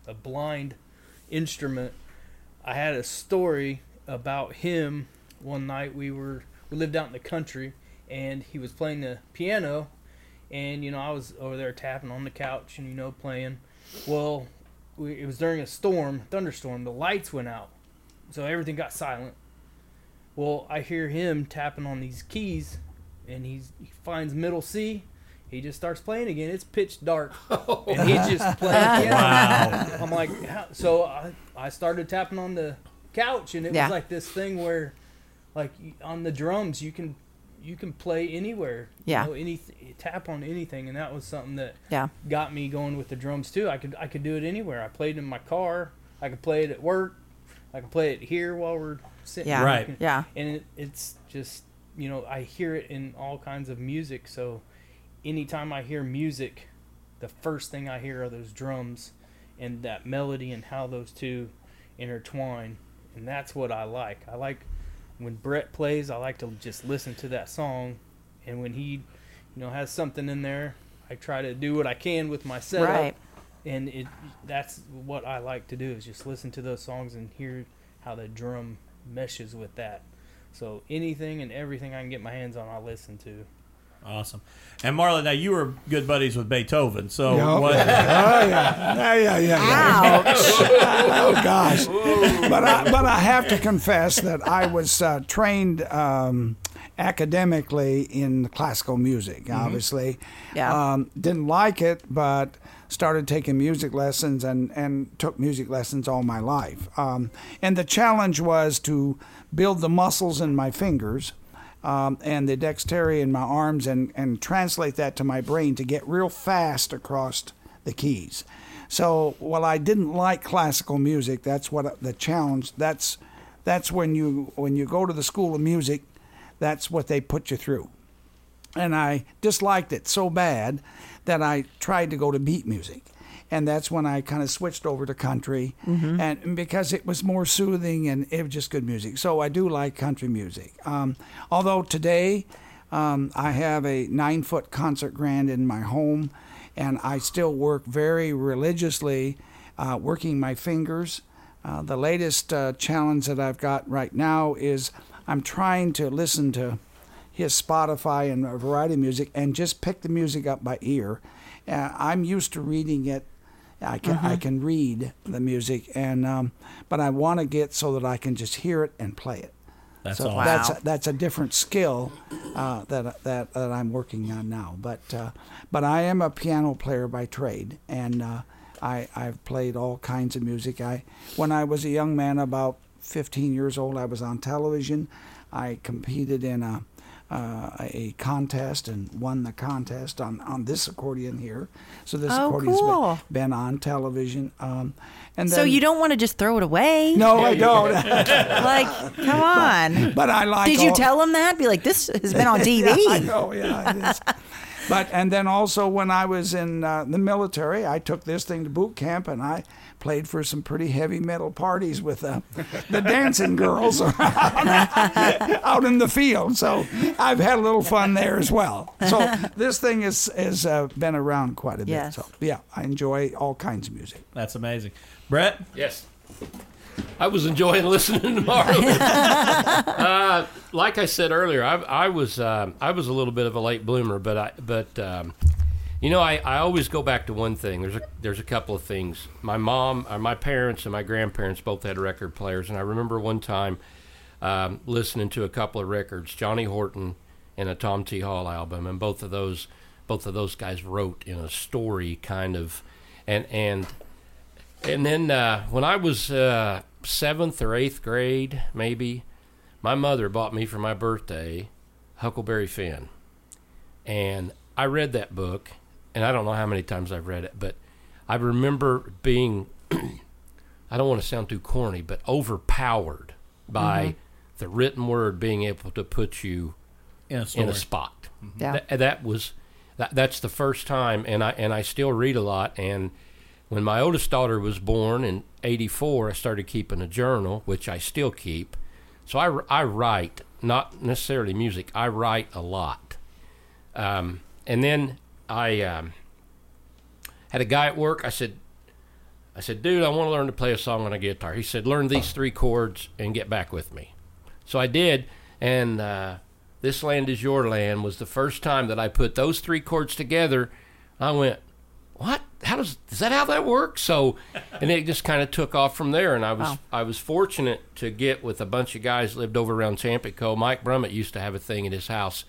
a blind instrument, I had a story about him. One night we were we lived out in the country, and he was playing the piano, and you know I was over there tapping on the couch and you know playing. Well, we, it was during a storm, thunderstorm. The lights went out, so everything got silent. Well, I hear him tapping on these keys, and he's he finds middle C. He just starts playing again. It's pitch dark, oh, and he just playing. piano. Wow. I'm like, how? so I, I started tapping on the couch, and it Yeah. was like this thing where, like on the drums, you can you can play anywhere. Yeah. You know, any tap on anything, and that was something that yeah. got me going with the drums too. I could I could do it anywhere. I played in my car. I could play it at work. I could play it here while we're sitting. Yeah. Right. working. Yeah. And it, it's just you know I hear it in all kinds of music. So anytime I hear music, the first thing I hear are those drums and that melody and how those two intertwine. And that's what I like. I like when Brett plays. I like to just listen to that song, and when he, you know, has something in there, I try to do what I can with my setup. Right. And it that's what I like to do is just listen to those songs and hear how the drum meshes with that. So anything and everything I can get my hands on, I listen to. Awesome. And Marlon, now you were good buddies with Beethoven, so Yeah. what? Oh yeah, yeah, yeah, yeah. yeah. Ouch. oh gosh. But I, but I have to confess that I was uh, trained um, academically in classical music. Obviously, Yeah. um, didn't like it, but started taking music lessons and and took music lessons all my life. Um, and the challenge was to build the muscles in my fingers. Um, and the dexterity in my arms and, and translate that to my brain to get real fast across the keys. So while I didn't like classical music, that's what the challenge. That's that's when you when you go to the school of music, that's what they put you through. And I disliked it so bad that I tried to go to beat music. and that's when I kind of switched over to country, and because it was more soothing and it was just good music. So I do like country music. Um, although today um, I have a nine foot concert grand in my home, and I still work very religiously, uh, working my fingers. Uh, the latest uh, challenge that I've got right now is I'm trying to listen to his Spotify and a variety of music and just pick the music up by ear. Uh, I'm used to reading it. I can I can read the music, and um, but I want to get so that I can just hear it and play it. That's so awesome. that's Wow. a, that's a different skill uh, that, that that I'm working on now. But uh, but I am a piano player by trade, and uh, I I've played all kinds of music. I when I was a young man, about 15 years old, I was on television. I competed in a uh, a contest and won the contest on, on this accordion here. So this Oh, accordion's cool. been, been on television. Um, and So you don't want to just throw it away? No, I don't. Like, come on. but I like. Did you tell him that? Be like, this has been on TV. Yeah, I know, yeah, it is. but and then also when I was in uh, the military, I took this thing to boot camp and I played for some pretty heavy metal parties with uh, the dancing girls out in the field. So I've had a little fun there as well. So this thing has has uh, been around quite a bit. Yes. So yeah, I enjoy all kinds of music. That's amazing. Brett, Yes. I was enjoying listening to Marlon. uh, like I said earlier, I, I was um, I was a little bit of a late bloomer, but I but um, you know I, I always go back to one thing. There's a there's a couple of things. My mom, or my parents, and my grandparents both had record players, and I remember one time um, listening to a couple of records, Johnny Horton and a Tom T. Hall album, and both of those both of those guys wrote in a story kind of, and and and then uh, when I was uh, seventh or eighth grade, maybe, my mother bought me for my birthday Huckleberry Finn. And I read that book, and I don't know how many times I've read it, but I remember being, I don't want to sound too corny, but overpowered by the written word being able to put you in a in a spot. Yeah. That, that was that, that's the first time, and I and I still read a lot. And when my oldest daughter was born in '84, I started keeping a journal, which I still keep. So I, I write, not necessarily music. I write a lot. Um, and then I um, had a guy at work. I said, I said, dude, I want to learn to play a song on a guitar. He said, learn these three chords and get back with me. So I did, and uh, "This Land Is Your Land" was the first time that I put those three chords together. I went, "What? How does is that how that works?" So, and it just kind of took off from there. And I was Wow. I was fortunate to get with a bunch of guys lived over around Tampico. Mike Brummett used to have a thing at his house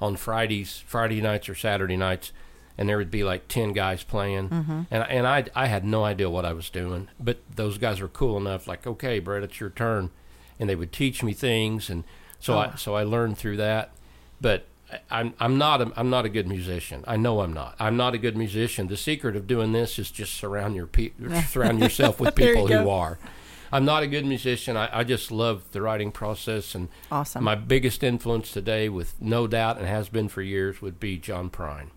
on Fridays, Friday nights or Saturday nights, and there would be like ten guys playing, mm-hmm. and and I I had no idea what I was doing, but those guys were cool enough. Like, okay, Brett, it's your turn, and they would teach me things, and so I oh. so I learned through that. But I'm I'm not a, I'm not a good musician. I know I'm not. I'm not a good musician. The secret of doing this is just surround your pe- surround yourself with There you people who are. I'm not a good musician. I, I just love the writing process and Awesome. my biggest influence today, with no doubt, and has been for years, would be John Prine.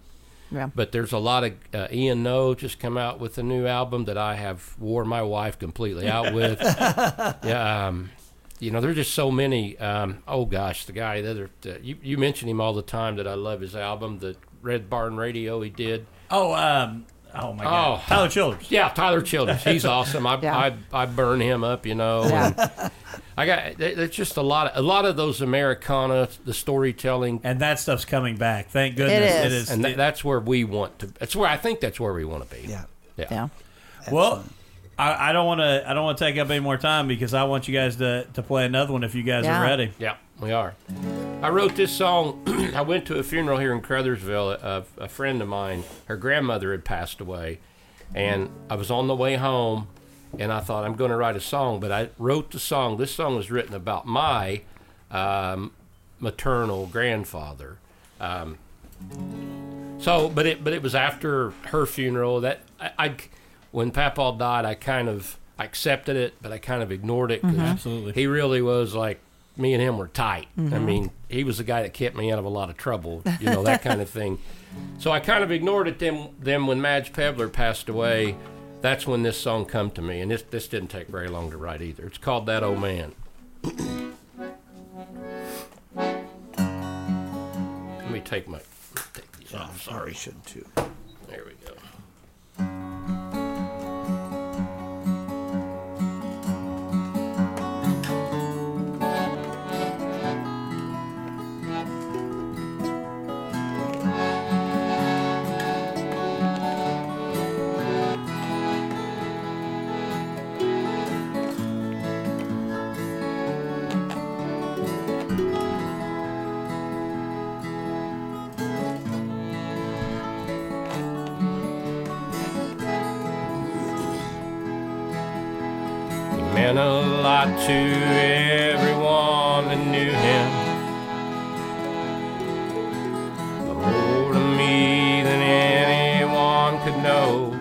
Yeah. But there's a lot of uh, Ian Noe just come out with a new album that I have wore my wife completely out with. yeah, um, you know, there's just so many. Um, oh gosh, the guy the other uh, you you mention him all the time that I love his album, the Red Barn Radio he did. Oh, um, oh my God, Oh. Tyler Childers. Yeah, Tyler Childers, he's awesome. I, Yeah. I I burn him up, you know. Yeah. and I got there- there's just a lot of a lot of those Americana, the storytelling And that stuff's coming back. Thank goodness. is. It is. and it- tha- that's where we want to. That's where I think that's where we want to be. Yeah. yeah. Yeah. well, I, I don't want to. I don't want to take up any more time because I want you guys to, to play another one if you guys Yeah. are ready. Yeah, we are. I wrote this song. I went to a funeral here in Crothersville of a friend of mine. Her grandmother had passed away, and I was on the way home, and I thought I'm going to write a song. But I wrote the song. This song was written about my um, maternal grandfather. Um, so, but it but it was after her funeral that I, I when Papal died, I kind of I accepted it, but I kind of ignored it. 'cause mm-hmm. Absolutely. he really was like me and him were tight. I mm-hmm. mean, he was the guy that kept me out of a lot of trouble, you know, that kind of thing. So I kind of ignored it. Then, then when Madge Pebler passed away, that's when this song come to me, and this this didn't take very long to write either. It's called "That Old Man." Let me take my take these off. Sorry. should too. To everyone that knew him. More to me than anyone could know.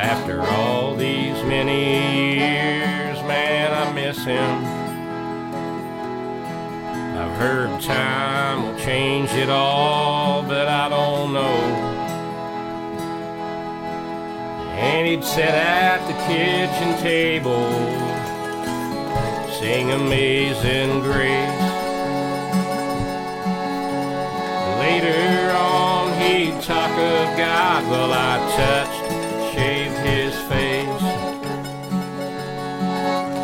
After all these many years, man, I miss him. I've heard time will change it all, but I don't know. And he'd sit at the kitchen table, sing Amazing Grace. Later on, he'd talk of God while I touched, shaved his face.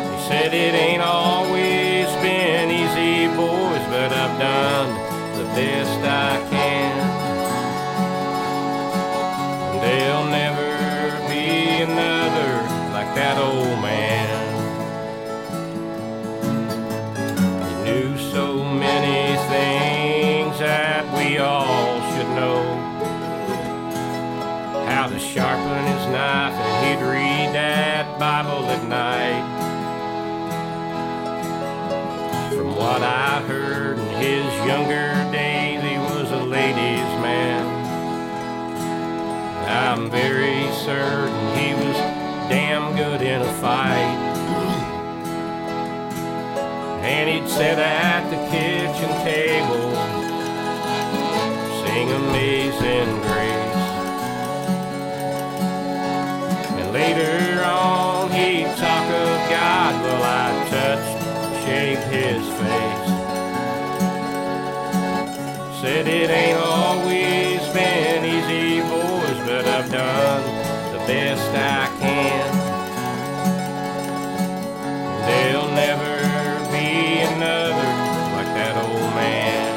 He said it ain't always been easy, boys, but I've done the best I knife, and he'd read that Bible at night. From what I heard in his younger days, he was a ladies' man. I'm very certain he was damn good in a fight. And he'd sit at the kitchen table, sing Amazing Grace. Later on, he'd talk of God while I touched, shaved his face. Said it ain't always been easy, boys, but I've done the best I can. There'll never be another like that old man.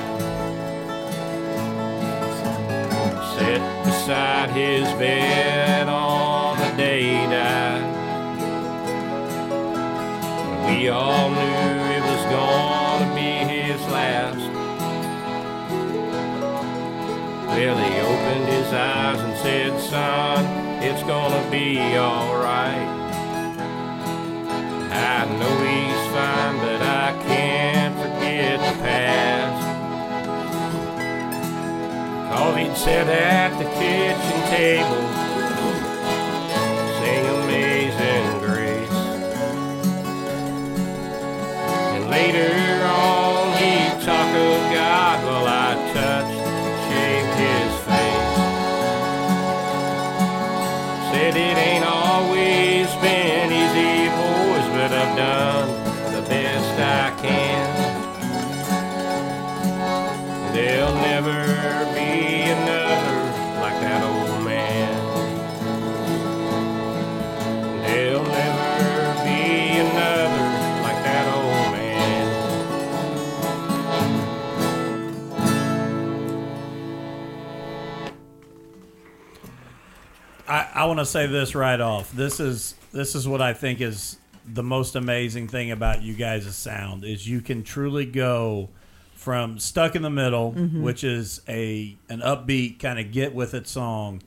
Sat beside his bed all knew it was gonna be his last. Well, he opened his eyes and said, Son, it's gonna be alright. I know he's fine, but I can't forget the past. Cause he'd sit at the kitchen table, I, want to say this right off. This is this is what I think is the most amazing thing about you guys' sound is you can truly go from stuck in the middle, mm-hmm. which is a an upbeat kind of get with it song,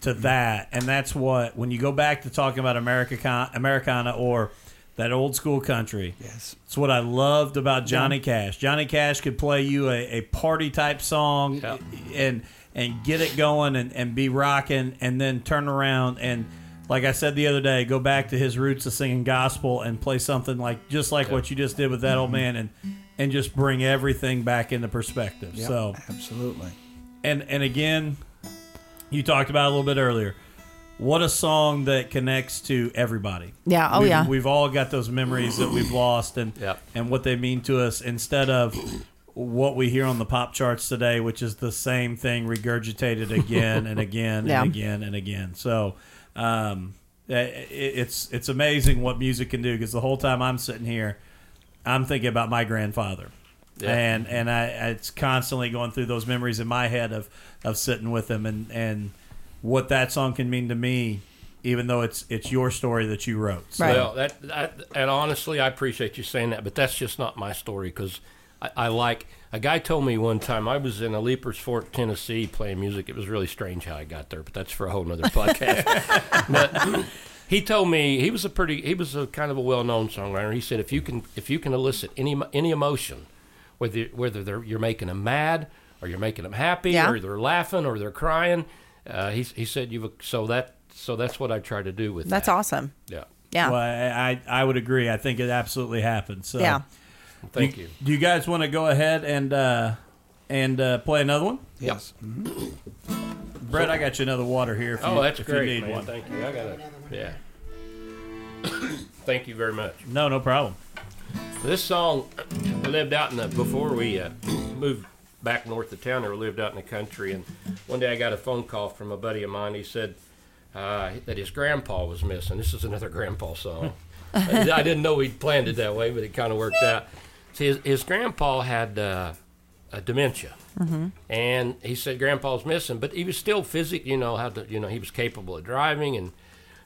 to mm-hmm. that, and that's what when you go back to talking about America Americana or that old school country. Yes. It's what I loved about Johnny Cash. Johnny Cash could play you a, a party type song Yep. and and get it going and, and be rocking and then turn around and like I said the other day, go back to his roots of singing gospel and play something like just like what you just did with that old mm-hmm. man, and and just bring everything back into perspective. Yep, So absolutely. and and again, you talked about it a little bit earlier. What a song that connects to everybody. Yeah, oh, We've- yeah. We've all got those memories that we've lost and Yep. and what they mean to us instead of what we hear on the pop charts today, which is the same thing regurgitated again and again Yeah. and again and again. So, um, i- i- it's it's amazing what music can do because the whole time I'm sitting here, I'm thinking about my grandfather. Yeah. And and I it's constantly going through those memories in my head of, of sitting with him and, and what that song can mean to me, even though it's it's your story that you wrote. So, Right. Well, that, that and honestly, I appreciate you saying that, but that's just not my story because I, I like a guy told me one time I was in a Leipers Fork, Tennessee, playing music. It was really strange how I got there, but that's for a whole nother podcast. but he told me he was a pretty he was a kind of a well known songwriter. He said if you can if you can elicit any any emotion, whether whether they're, you're making them mad or you're making them happy Yeah. or they're laughing or they're crying, uh, he he said you've so that so that's what I try to do with That's that. awesome. Yeah. Yeah. Well, I, I I would agree. I think it absolutely happened. So Yeah. Thank you. Do you guys want to go ahead and uh, and uh, play another one? Yes. Brett, I got you another water here. If Oh, you, that's if great, you need man. one. Thank you. I got it. Yeah. Thank you very much. No, no problem. This song, we lived out in the before we uh, moved back north of town. Or lived out in the country, and one day I got a phone call from a buddy of mine. He said uh, that his grandpa was missing. This is another grandpa song. I I didn't know he'd planned it that way, but it kind of worked out. See, his, his grandpa had uh, a dementia, and he said grandpa's missing, but he was still physic. You know how to, you know he was capable of driving, and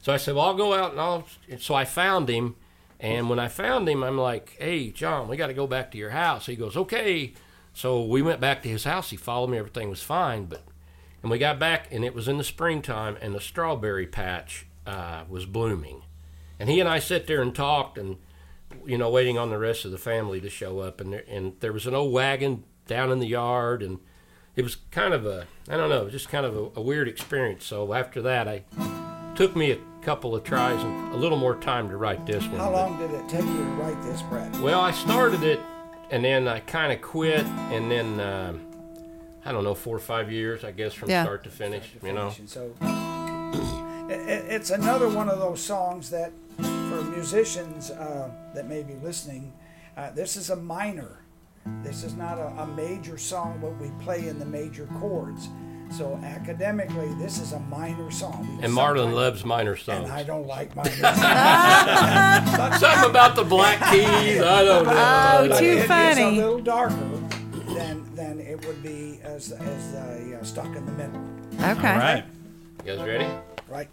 so I said, well, I'll go out and I'll. and So I found him, and when I found him, I'm like, hey, John, we got to go back to your house. He goes, okay. So we went back to his house. He followed me. Everything was fine, but and we got back, and it was in the springtime, and the strawberry patch uh, was blooming, and he and I sat there and talked, and you know, waiting on the rest of the family to show up, and there, and there was an old wagon down in the yard, and it was kind of a I don't know, just kind of a, a weird experience. So after that, I took me a couple of tries and a little more time to write this one. How but- long did it take you to write this, Brett? well, I started it, and then I kind of quit, and then um I don't know, four or five years, I guess, from Yeah. start to finish. You know, And So it, it- it's another one of those songs that, for musicians uh, that may be listening, uh, this is a minor. This is not a, a major song, but we play in the major chords. So academically, this is a minor song. and Marlon loves minor songs And. I don't like minor songs. Something about the black keys, I don't know. Oh, But too it is funny. a little darker than than it would be as as uh, stuck in the middle, Okay. All right. You guys ready? right?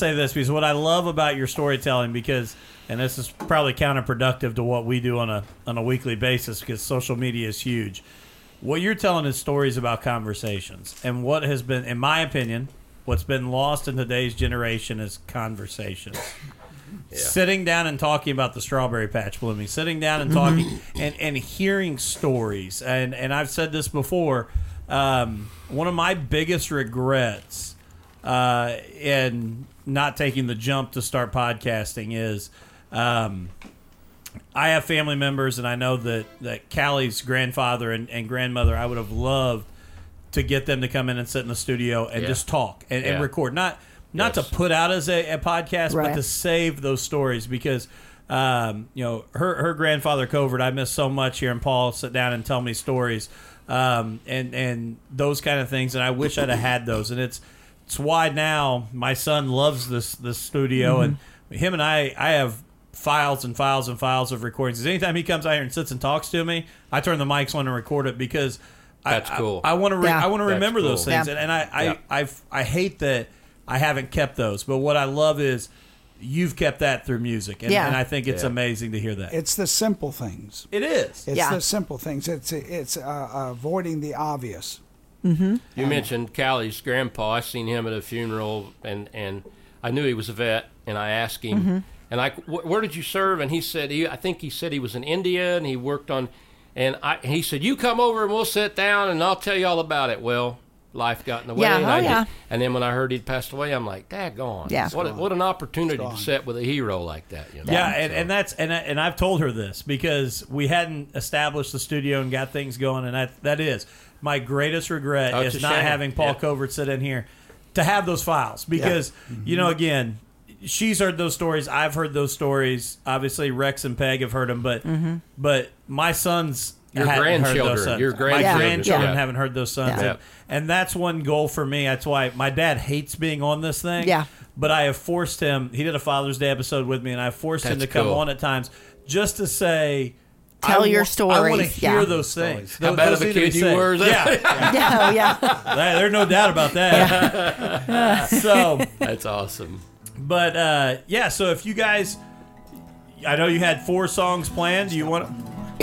Gonna say this because what I love about your storytelling because and this is probably counterproductive to what we do on a on a weekly basis because social media is huge. What you're telling is stories about conversations, and what has been, in my opinion, what's been lost in today's generation is conversations. Sitting down and talking about the strawberry patch blooming, sitting down and talking and, and hearing stories. And, and I've said this before. Um, one of my biggest regrets uh, in not taking the jump to start podcasting is um, I have family members, and I know that, that Callie's grandfather and, and grandmother, I would have loved to get them to come in and sit in the studio and Yeah. just talk and, and record. Not not Yes. to put out as a, a podcast, but to save those stories because um, you know her her grandfather Covert. I miss so much hearing Paul sit down and tell me stories um, and and those kind of things. And I wish I'd have had those. And it's it's why now my son loves this this studio and him and I I have files and files and files of recordings. 'Cause Anytime he comes out here and sits and talks to me, I turn the mics on and record it because That's I, cool. I, want to. I want to That's remember those things, Yeah. and, and I I, Yeah. I I hate that I haven't kept those. But what I love is you've kept that through music, and, Yeah. and I think it's Yeah. amazing to hear that. It's the simple things. it is. It's Yeah. the simple things. It's it's uh, avoiding the obvious. Mm-hmm. You mentioned Callie's grandpa. I seen him at a funeral, and and I knew he was a vet, and I asked him, mm-hmm. and I, "Wh- where did you serve? And he said, he, I think he said he was in India, and he worked on, and I, he said, you come over and we'll sit down, and I'll tell you all about it. Well, life got in the way, Yeah, and oh, I yeah. did, and then when I heard he'd passed away, I'm like, daggone, Yeah. what a, what an opportunity to gone. sit with a hero like that. You know? Yeah, and, and that's and I, and I've told her this because we hadn't established the studio and got things going, and that that is my greatest regret Oh, is not shame. having Paul Yeah. Covert sit in here to have those files because mm-hmm. you know again. She's heard those stories. I've heard those stories. Obviously, Rex and Peg have heard them, but mm-hmm. but my sons, Your hadn't heard those grandchildren, sons. your my grandchildren, grandchildren yeah. haven't heard those sons, Yeah. and, and that's one goal for me. That's why my dad hates being on this thing. Yeah. But I have forced him. He did a Father's Day episode with me, and I forced him That's to come cool. on at times just to say. Tell I your story. I want to hear yeah. those things. How Those- bad those of a need to be kid you said. were? Yeah, Yeah, oh, yeah. That- there's no doubt about that. so, That's awesome. but uh, yeah. So if you guys, I know you had four songs planned. Do you want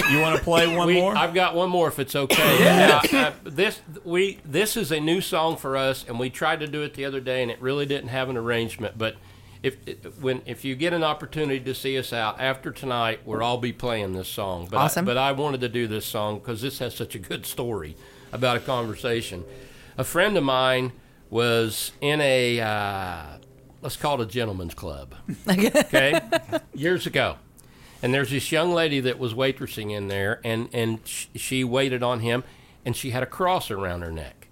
you want to play one we, more? I've got one more if it's okay. yeah. uh, this we this is a new song for us, and we tried to do it the other day, and it really didn't have an arrangement. But if when if you get an opportunity to see us out after tonight, we'll all be playing this song. But Awesome. I, but I wanted to do this song because this has such a good story about a conversation. A friend of mine was in a uh, let's call it a gentleman's club. okay, years ago. And there's this young lady that was waitressing in there, and and sh- she waited on him, and she had a cross around her neck,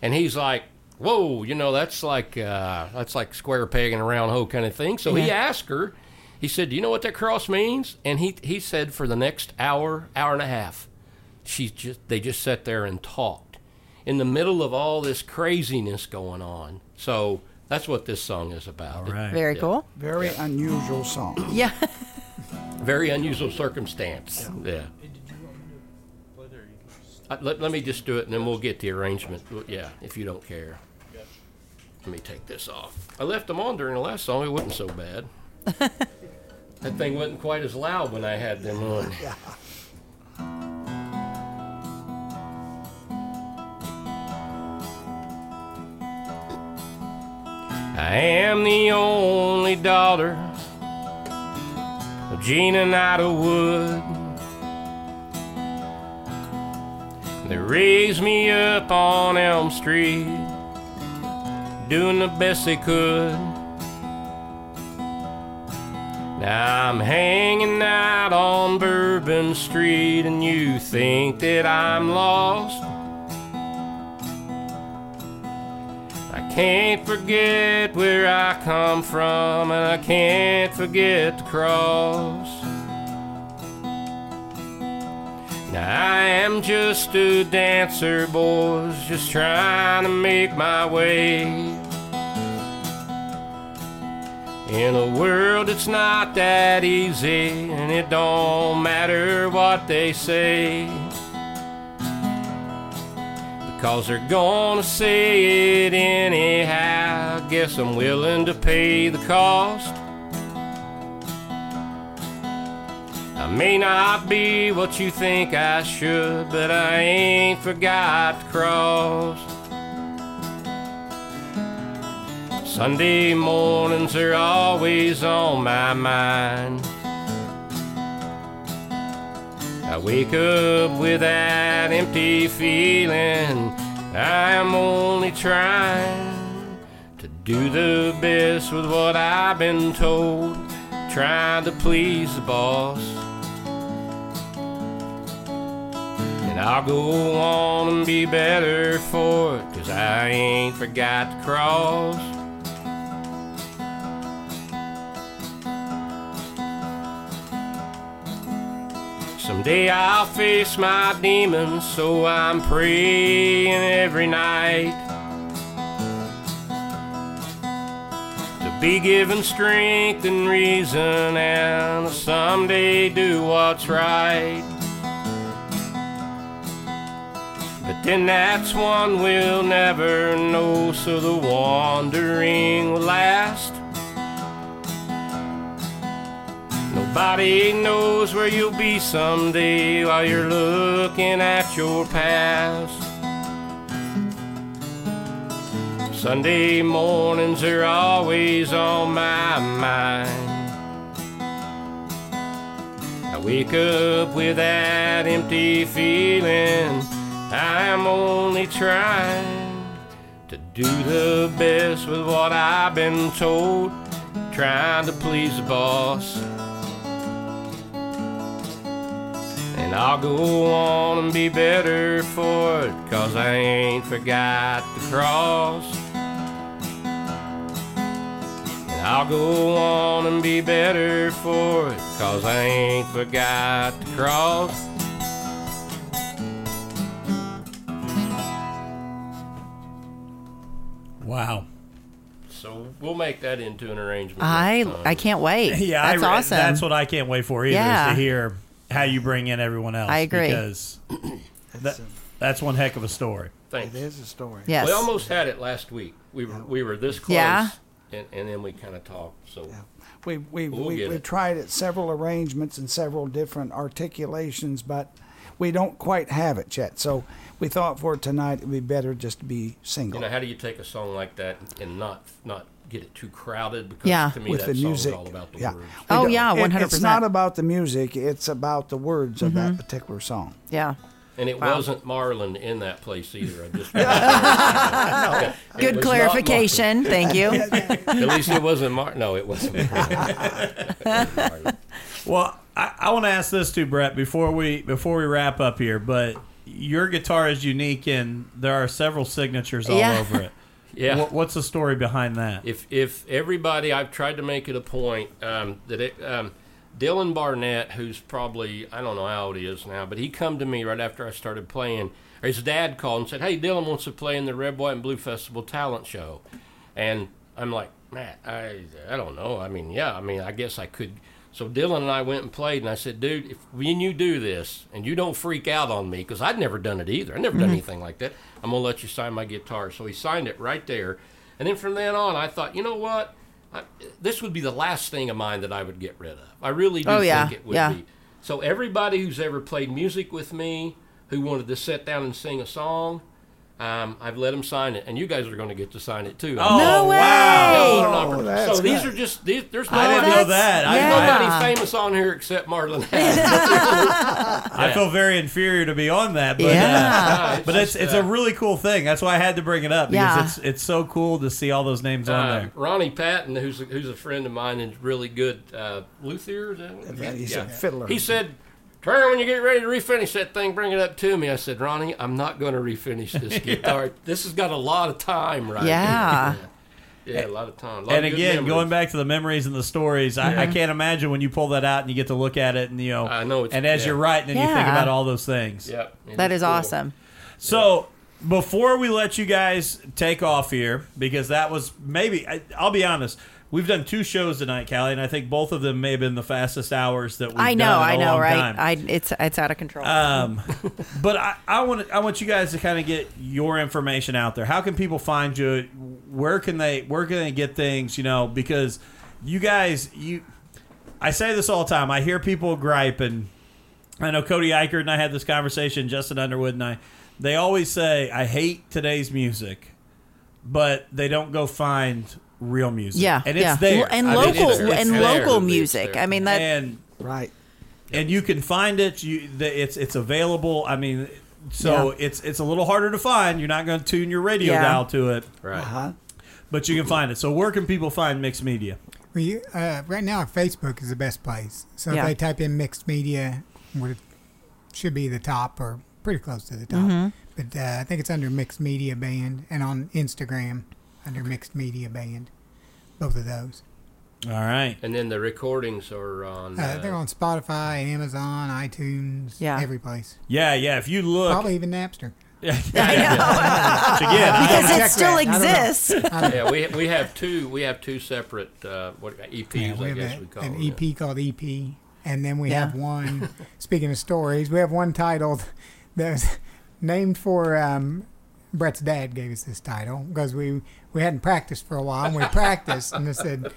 and he's like, "Whoa, you know that's like uh, that's like square peg in a round hole kind of thing." So he asked her, he said, "Do you know what that cross means?" And he he said, for the next hour, hour and a half, she just they just sat there and talked in the middle of all this craziness going on. So that's what this song is about. right. Very Yeah. cool. Very unusual song. Yeah. Very unusual circumstance. Yeah. Uh, let, let me just do it and then we'll get the arrangement. Yeah, if you don't care. Let me take this off. I left them on during the last song. It wasn't so bad. that thing wasn't quite as loud when I had them on. Yeah. I am the only daughter of Gene and Ida Wood. They raised me up on Elm Street, doing the best they could. Now I'm hanging out on Bourbon Street, and you think that I'm lost. I can't forget where I come from, and I can't forget the cross. Now I am just a dancer, boys, just trying to make my way. In a world that's not that easy, and it don't matter what they say. Cause they're gonna say it anyhow. Guess I'm willing to pay the cost. I may not be what you think I should, but I ain't forgot to cross. Sunday mornings are always on my mind. I wake up with that empty feeling. I'm only trying to do the best with what I've been told, trying to please the boss. And I'll go on and be better for it, cause I ain't forgot to cross. Someday I'll face my demons, so I'm praying every night to be given strength and reason and someday do what's right. But then that's one we'll never know, so the wandering will last. Nobody knows where you'll be someday while you're looking at your past. Sunday mornings are always on my mind. I wake up with that empty feeling. I'm only trying to do the best with what I've been told, trying to please the boss. And I'll go on and be better for it, cause I ain't forgot the cross. And I'll go on and be better for it, cause I ain't forgot the cross. Wow. So we'll make that into an arrangement. I. I can't wait. Yeah, that's I, awesome. That's what I can't wait for either Yeah. is to hear how you bring in everyone else. I agree. because that, that's one heck of a story. Thanks. It is a story. yes. We almost had it last week. We were we were this close, Yeah. and, and then we kind of talked. So We we We'll we, we it. tried it several arrangements and several different articulations, but we don't quite have it yet. So we thought for tonight it'd be better just to be single. you know, how do you take a song like that and not not get it too crowded? Because Yeah. to me with that the song's music. all about the yeah. words. Oh, yeah, 100%. It's not about the music; it's about the words of that mm-hmm. particular song. yeah. And it Wow. wasn't Marlon in that place either. I just It Good was not clarification. Thank you. Marlon. At least it wasn't Mar. No, it wasn't. Marlon. Well, I, I want to ask this too, Brett, before we before we wrap up here. But your guitar is unique, and there are several signatures all Yeah. over it. Yeah. What, what's the story behind that? if if everybody, I've tried to make it a point um, that it, um, Dylan Barnett, who's probably I don't know how old he is now, but he come to me right after I started playing. Or his dad called and said, "Hey, Dylan wants to play in the Red, White, and Blue Festival talent show," and I'm like, "Matt, I I don't know. I mean, yeah, I mean, I guess I could." So Dylan and I went and played, and I said, "Dude, if when you do this and you don't freak out on me, because I'd never done it either. I'd never done mm-hmm. anything like that. I'm gonna let you sign my guitar." So he signed it right there, and then from then on, I thought, you know what? I, this would be the last thing of mine that I would get rid of. I really do Oh, yeah, think it would yeah. be. So everybody who's ever played music with me, who wanted to sit down and sing a song, um, I've let them sign it, and you guys are going to get to sign it too. Oh, No way! wow. What an Oh, opportunity. that's so these good. are just these, there's no I didn't know that. I, yeah. nobody I, famous on here except Marlon. Haddon. I feel very inferior to be on that, but uh, Yeah. but it's it's a really cool thing. That's why I had to bring it up because Yeah. it's it's so cool to see all those names on Uh, there. Ronnie Patton, who's a, who's a friend of mine and really good uh, luthier. Is that what- Yeah, he's a fiddler. He said, Turner, when you get ready to refinish that thing, bring it up to me. I said, Ronnie, I'm not going to refinish this guitar. This has got a lot of time right Yeah. here. Yeah, a lot of time. Lot And of again, memories. going back to the memories and the stories, I, I can't imagine when you pull that out and you get to look at it and you know, I know it's- and as yeah. you're writing and you think about all those things. Yep, it That is cool. awesome. So before we let you guys take off here, because that was maybe I, I'll be honest, we've done two shows tonight, Callie, and I think both of them may have been the fastest hours that we've done. I know, done I know, long right? time. I it's it's out of control. Um, but I, I want I want you guys to kind of get your information out there. How can people find you? Where can they where can they get things? You know, because you guys you I say this all the time. I hear people gripe and I know Cody Eichert and I had this conversation, Justin Underwood and I. They always say, I hate today's music, but they don't go find real music. yeah, And it's yeah. there. and I mean, local it's- it's and there. local music. I mean that And Right. and you can find it. You the, it's it's available. I mean, so Yeah. it's it's a little harder to find. You're not going to tune your radio Yeah. dial to it, Right. Uh-huh. but you can find it. So where can people find mixed media? Well, you, uh, right now, Facebook is the best place. So Yeah. if they type in mixed media, what it should be the top or pretty close to the top. Mm-hmm. But uh, I think it's under mixed media band, and on Instagram under mixed media band. Both of those. All right. And then the recordings are on. Uh, Uh, they're on Spotify, Amazon, iTunes, Yeah. every place. Yeah, yeah. If you look, Probably even Napster. yeah, yeah. Which again, I- because it check still that. I don't exists. yeah, we we have two we have two separate uh, what EPs Yeah, I guess a- we call an them. EP called EP, and then we Yeah. have one. speaking of stories, we have one titled that was named for um, Brett's dad. Gave us this title because we we hadn't practiced for a while, and we practiced, and they said.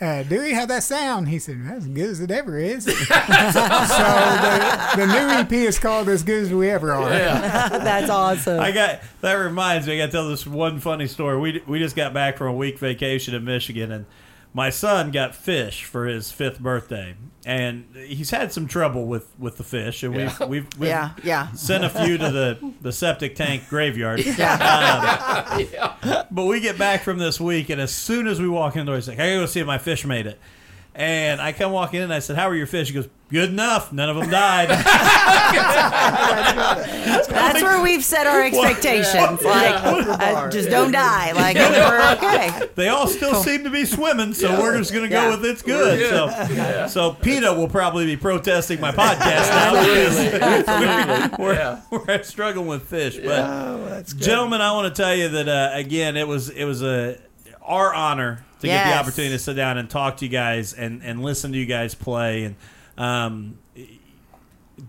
Uh, Dewey, how that sound? He said, "As good as it ever is." so the, the new EP is called "As Good as We Ever Are." Yeah. That's awesome. I got that reminds me. I got to tell this one funny story. We we just got back from a week vacation in Michigan, and my son got fish for his fifth birthday, and he's had some trouble with with the fish, and we've we've, we've yeah, yeah. sent a few to the the septic tank graveyard. Yeah. Um, but we get back from this week, and as soon as we walk in the door, he's like, "I gotta go see if my fish made it." And I come walking in, and I said, "How are your fish?" He goes, "Good enough. None of them died." That's where we've set our expectations. Like, uh, just don't die. Like, we're okay. they all still seem to be swimming, so we're just gonna go Yeah. with it's good. So, so PETA will probably be protesting my podcast now because we're, we're struggling with fish. But Oh, that's good. gentlemen, I want to tell you that uh, again, it was it was a our honor to get the opportunity to sit down and talk to you guys and and listen to you guys play. And um,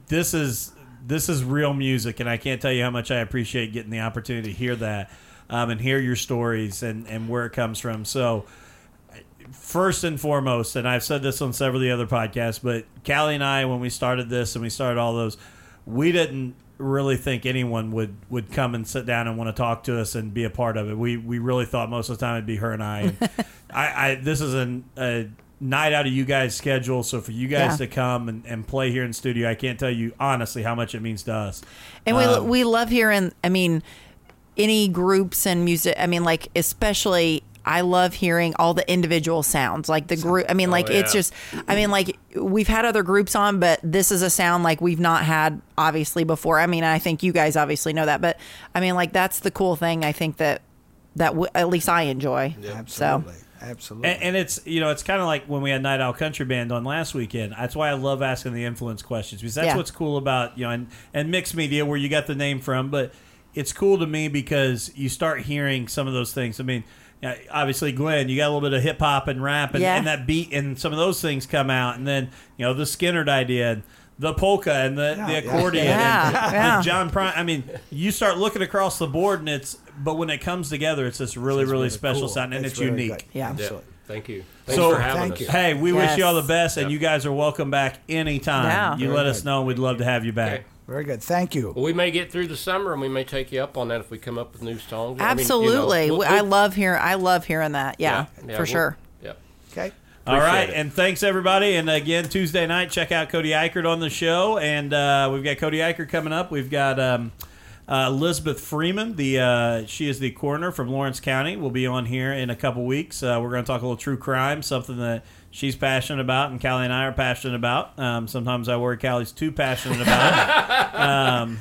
this is this is real music and I can't tell you how much I appreciate getting the opportunity to hear that um, and hear your stories and and where it comes from. So first and foremost, and I've said this on several of the other podcasts, but Callie and I, when we started this and we started all those, we didn't really think anyone would, would come and sit down and want to talk to us and be a part of it. We we really thought most of the time it'd be her and I. And I, I this is an, a night out of you guys' schedule, so for you guys Yeah. to come and, and play here in studio, I can't tell you honestly how much it means to us. And we Um, we love hearing. I mean, any groups and music. I mean, like especially. I love hearing all the individual sounds, like the group. I mean, like oh, it's yeah. just. I mean, like we've had other groups on, but this is a sound like we've not had obviously before. I mean, I think you guys obviously know that, but I mean, like that's the cool thing. I think that that w- at least I enjoy. So Absolutely. Absolutely. And, and it's you know it's kind of like when we had Night Owl Country Band on last weekend. That's why I love asking the influence questions because that's Yeah. what's cool about you know and, and mixed media where you got the name from. But it's cool to me because you start hearing some of those things. I mean, yeah, obviously Glenn, you got a little bit of hip hop and rap and, Yeah. and that beat and some of those things come out, and then you know the Skynyrd idea. And, the polka and the, Yeah, the accordion Yeah, and yeah. the John Prine. I mean, you start looking across the board and it's, but when it comes together, it's this really, It's really, really special cool. sound and it's, really unique. good. Yeah. Yeah. Absolutely. Thank you. Thanks So- for having Thank us. you. Hey, we wish you all the best, and Yep. you guys are welcome back anytime. Yeah. You Very let us good. know. We'd love to have you back. Okay. Very good. Thank you. Well, we may get through the summer, and we may take you up on that if we come up with new songs. I mean, you know, absolutely, we'll- I we'll- love hearing. I love hearing that. Yeah, yeah, for we'll- sure. Yep. Okay. All Appreciate right, it. and thanks everybody. And again, Tuesday night, check out Cody Eichert on the show, and uh, we've got Cody Eichert coming up. We've got um, uh, Elizabeth Freeman. The uh, she is the coroner from Lawrence County. We'll be on here in a couple weeks. Uh, we're going to talk a little true crime, something that she's passionate about, and Callie and I are passionate about. Um, sometimes I worry Callie's too passionate about um,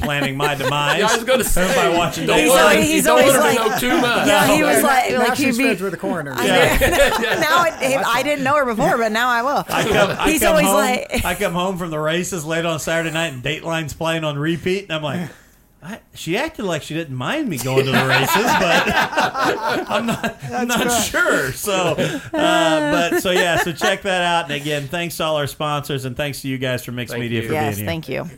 planning my demise. Yeah, I was going to say. by watching don't He's want always- he's don't always want to like- know too much. Yeah, he was like, now like she's he'd be. friends with the coroner. Yeah, now it, I didn't know her before, but now I will. I come, I He's come always home, like- I come home from the races late on Saturday night, and Dateline's playing on repeat, and I'm like, I, she acted like she didn't mind me going to the races, but I'm not, I'm not right. sure. So, uh, but so yeah, so check that out. And again, thanks to all our sponsors, and thanks to you guys for Mixed Thank Media you. for Yes, being here. thank you.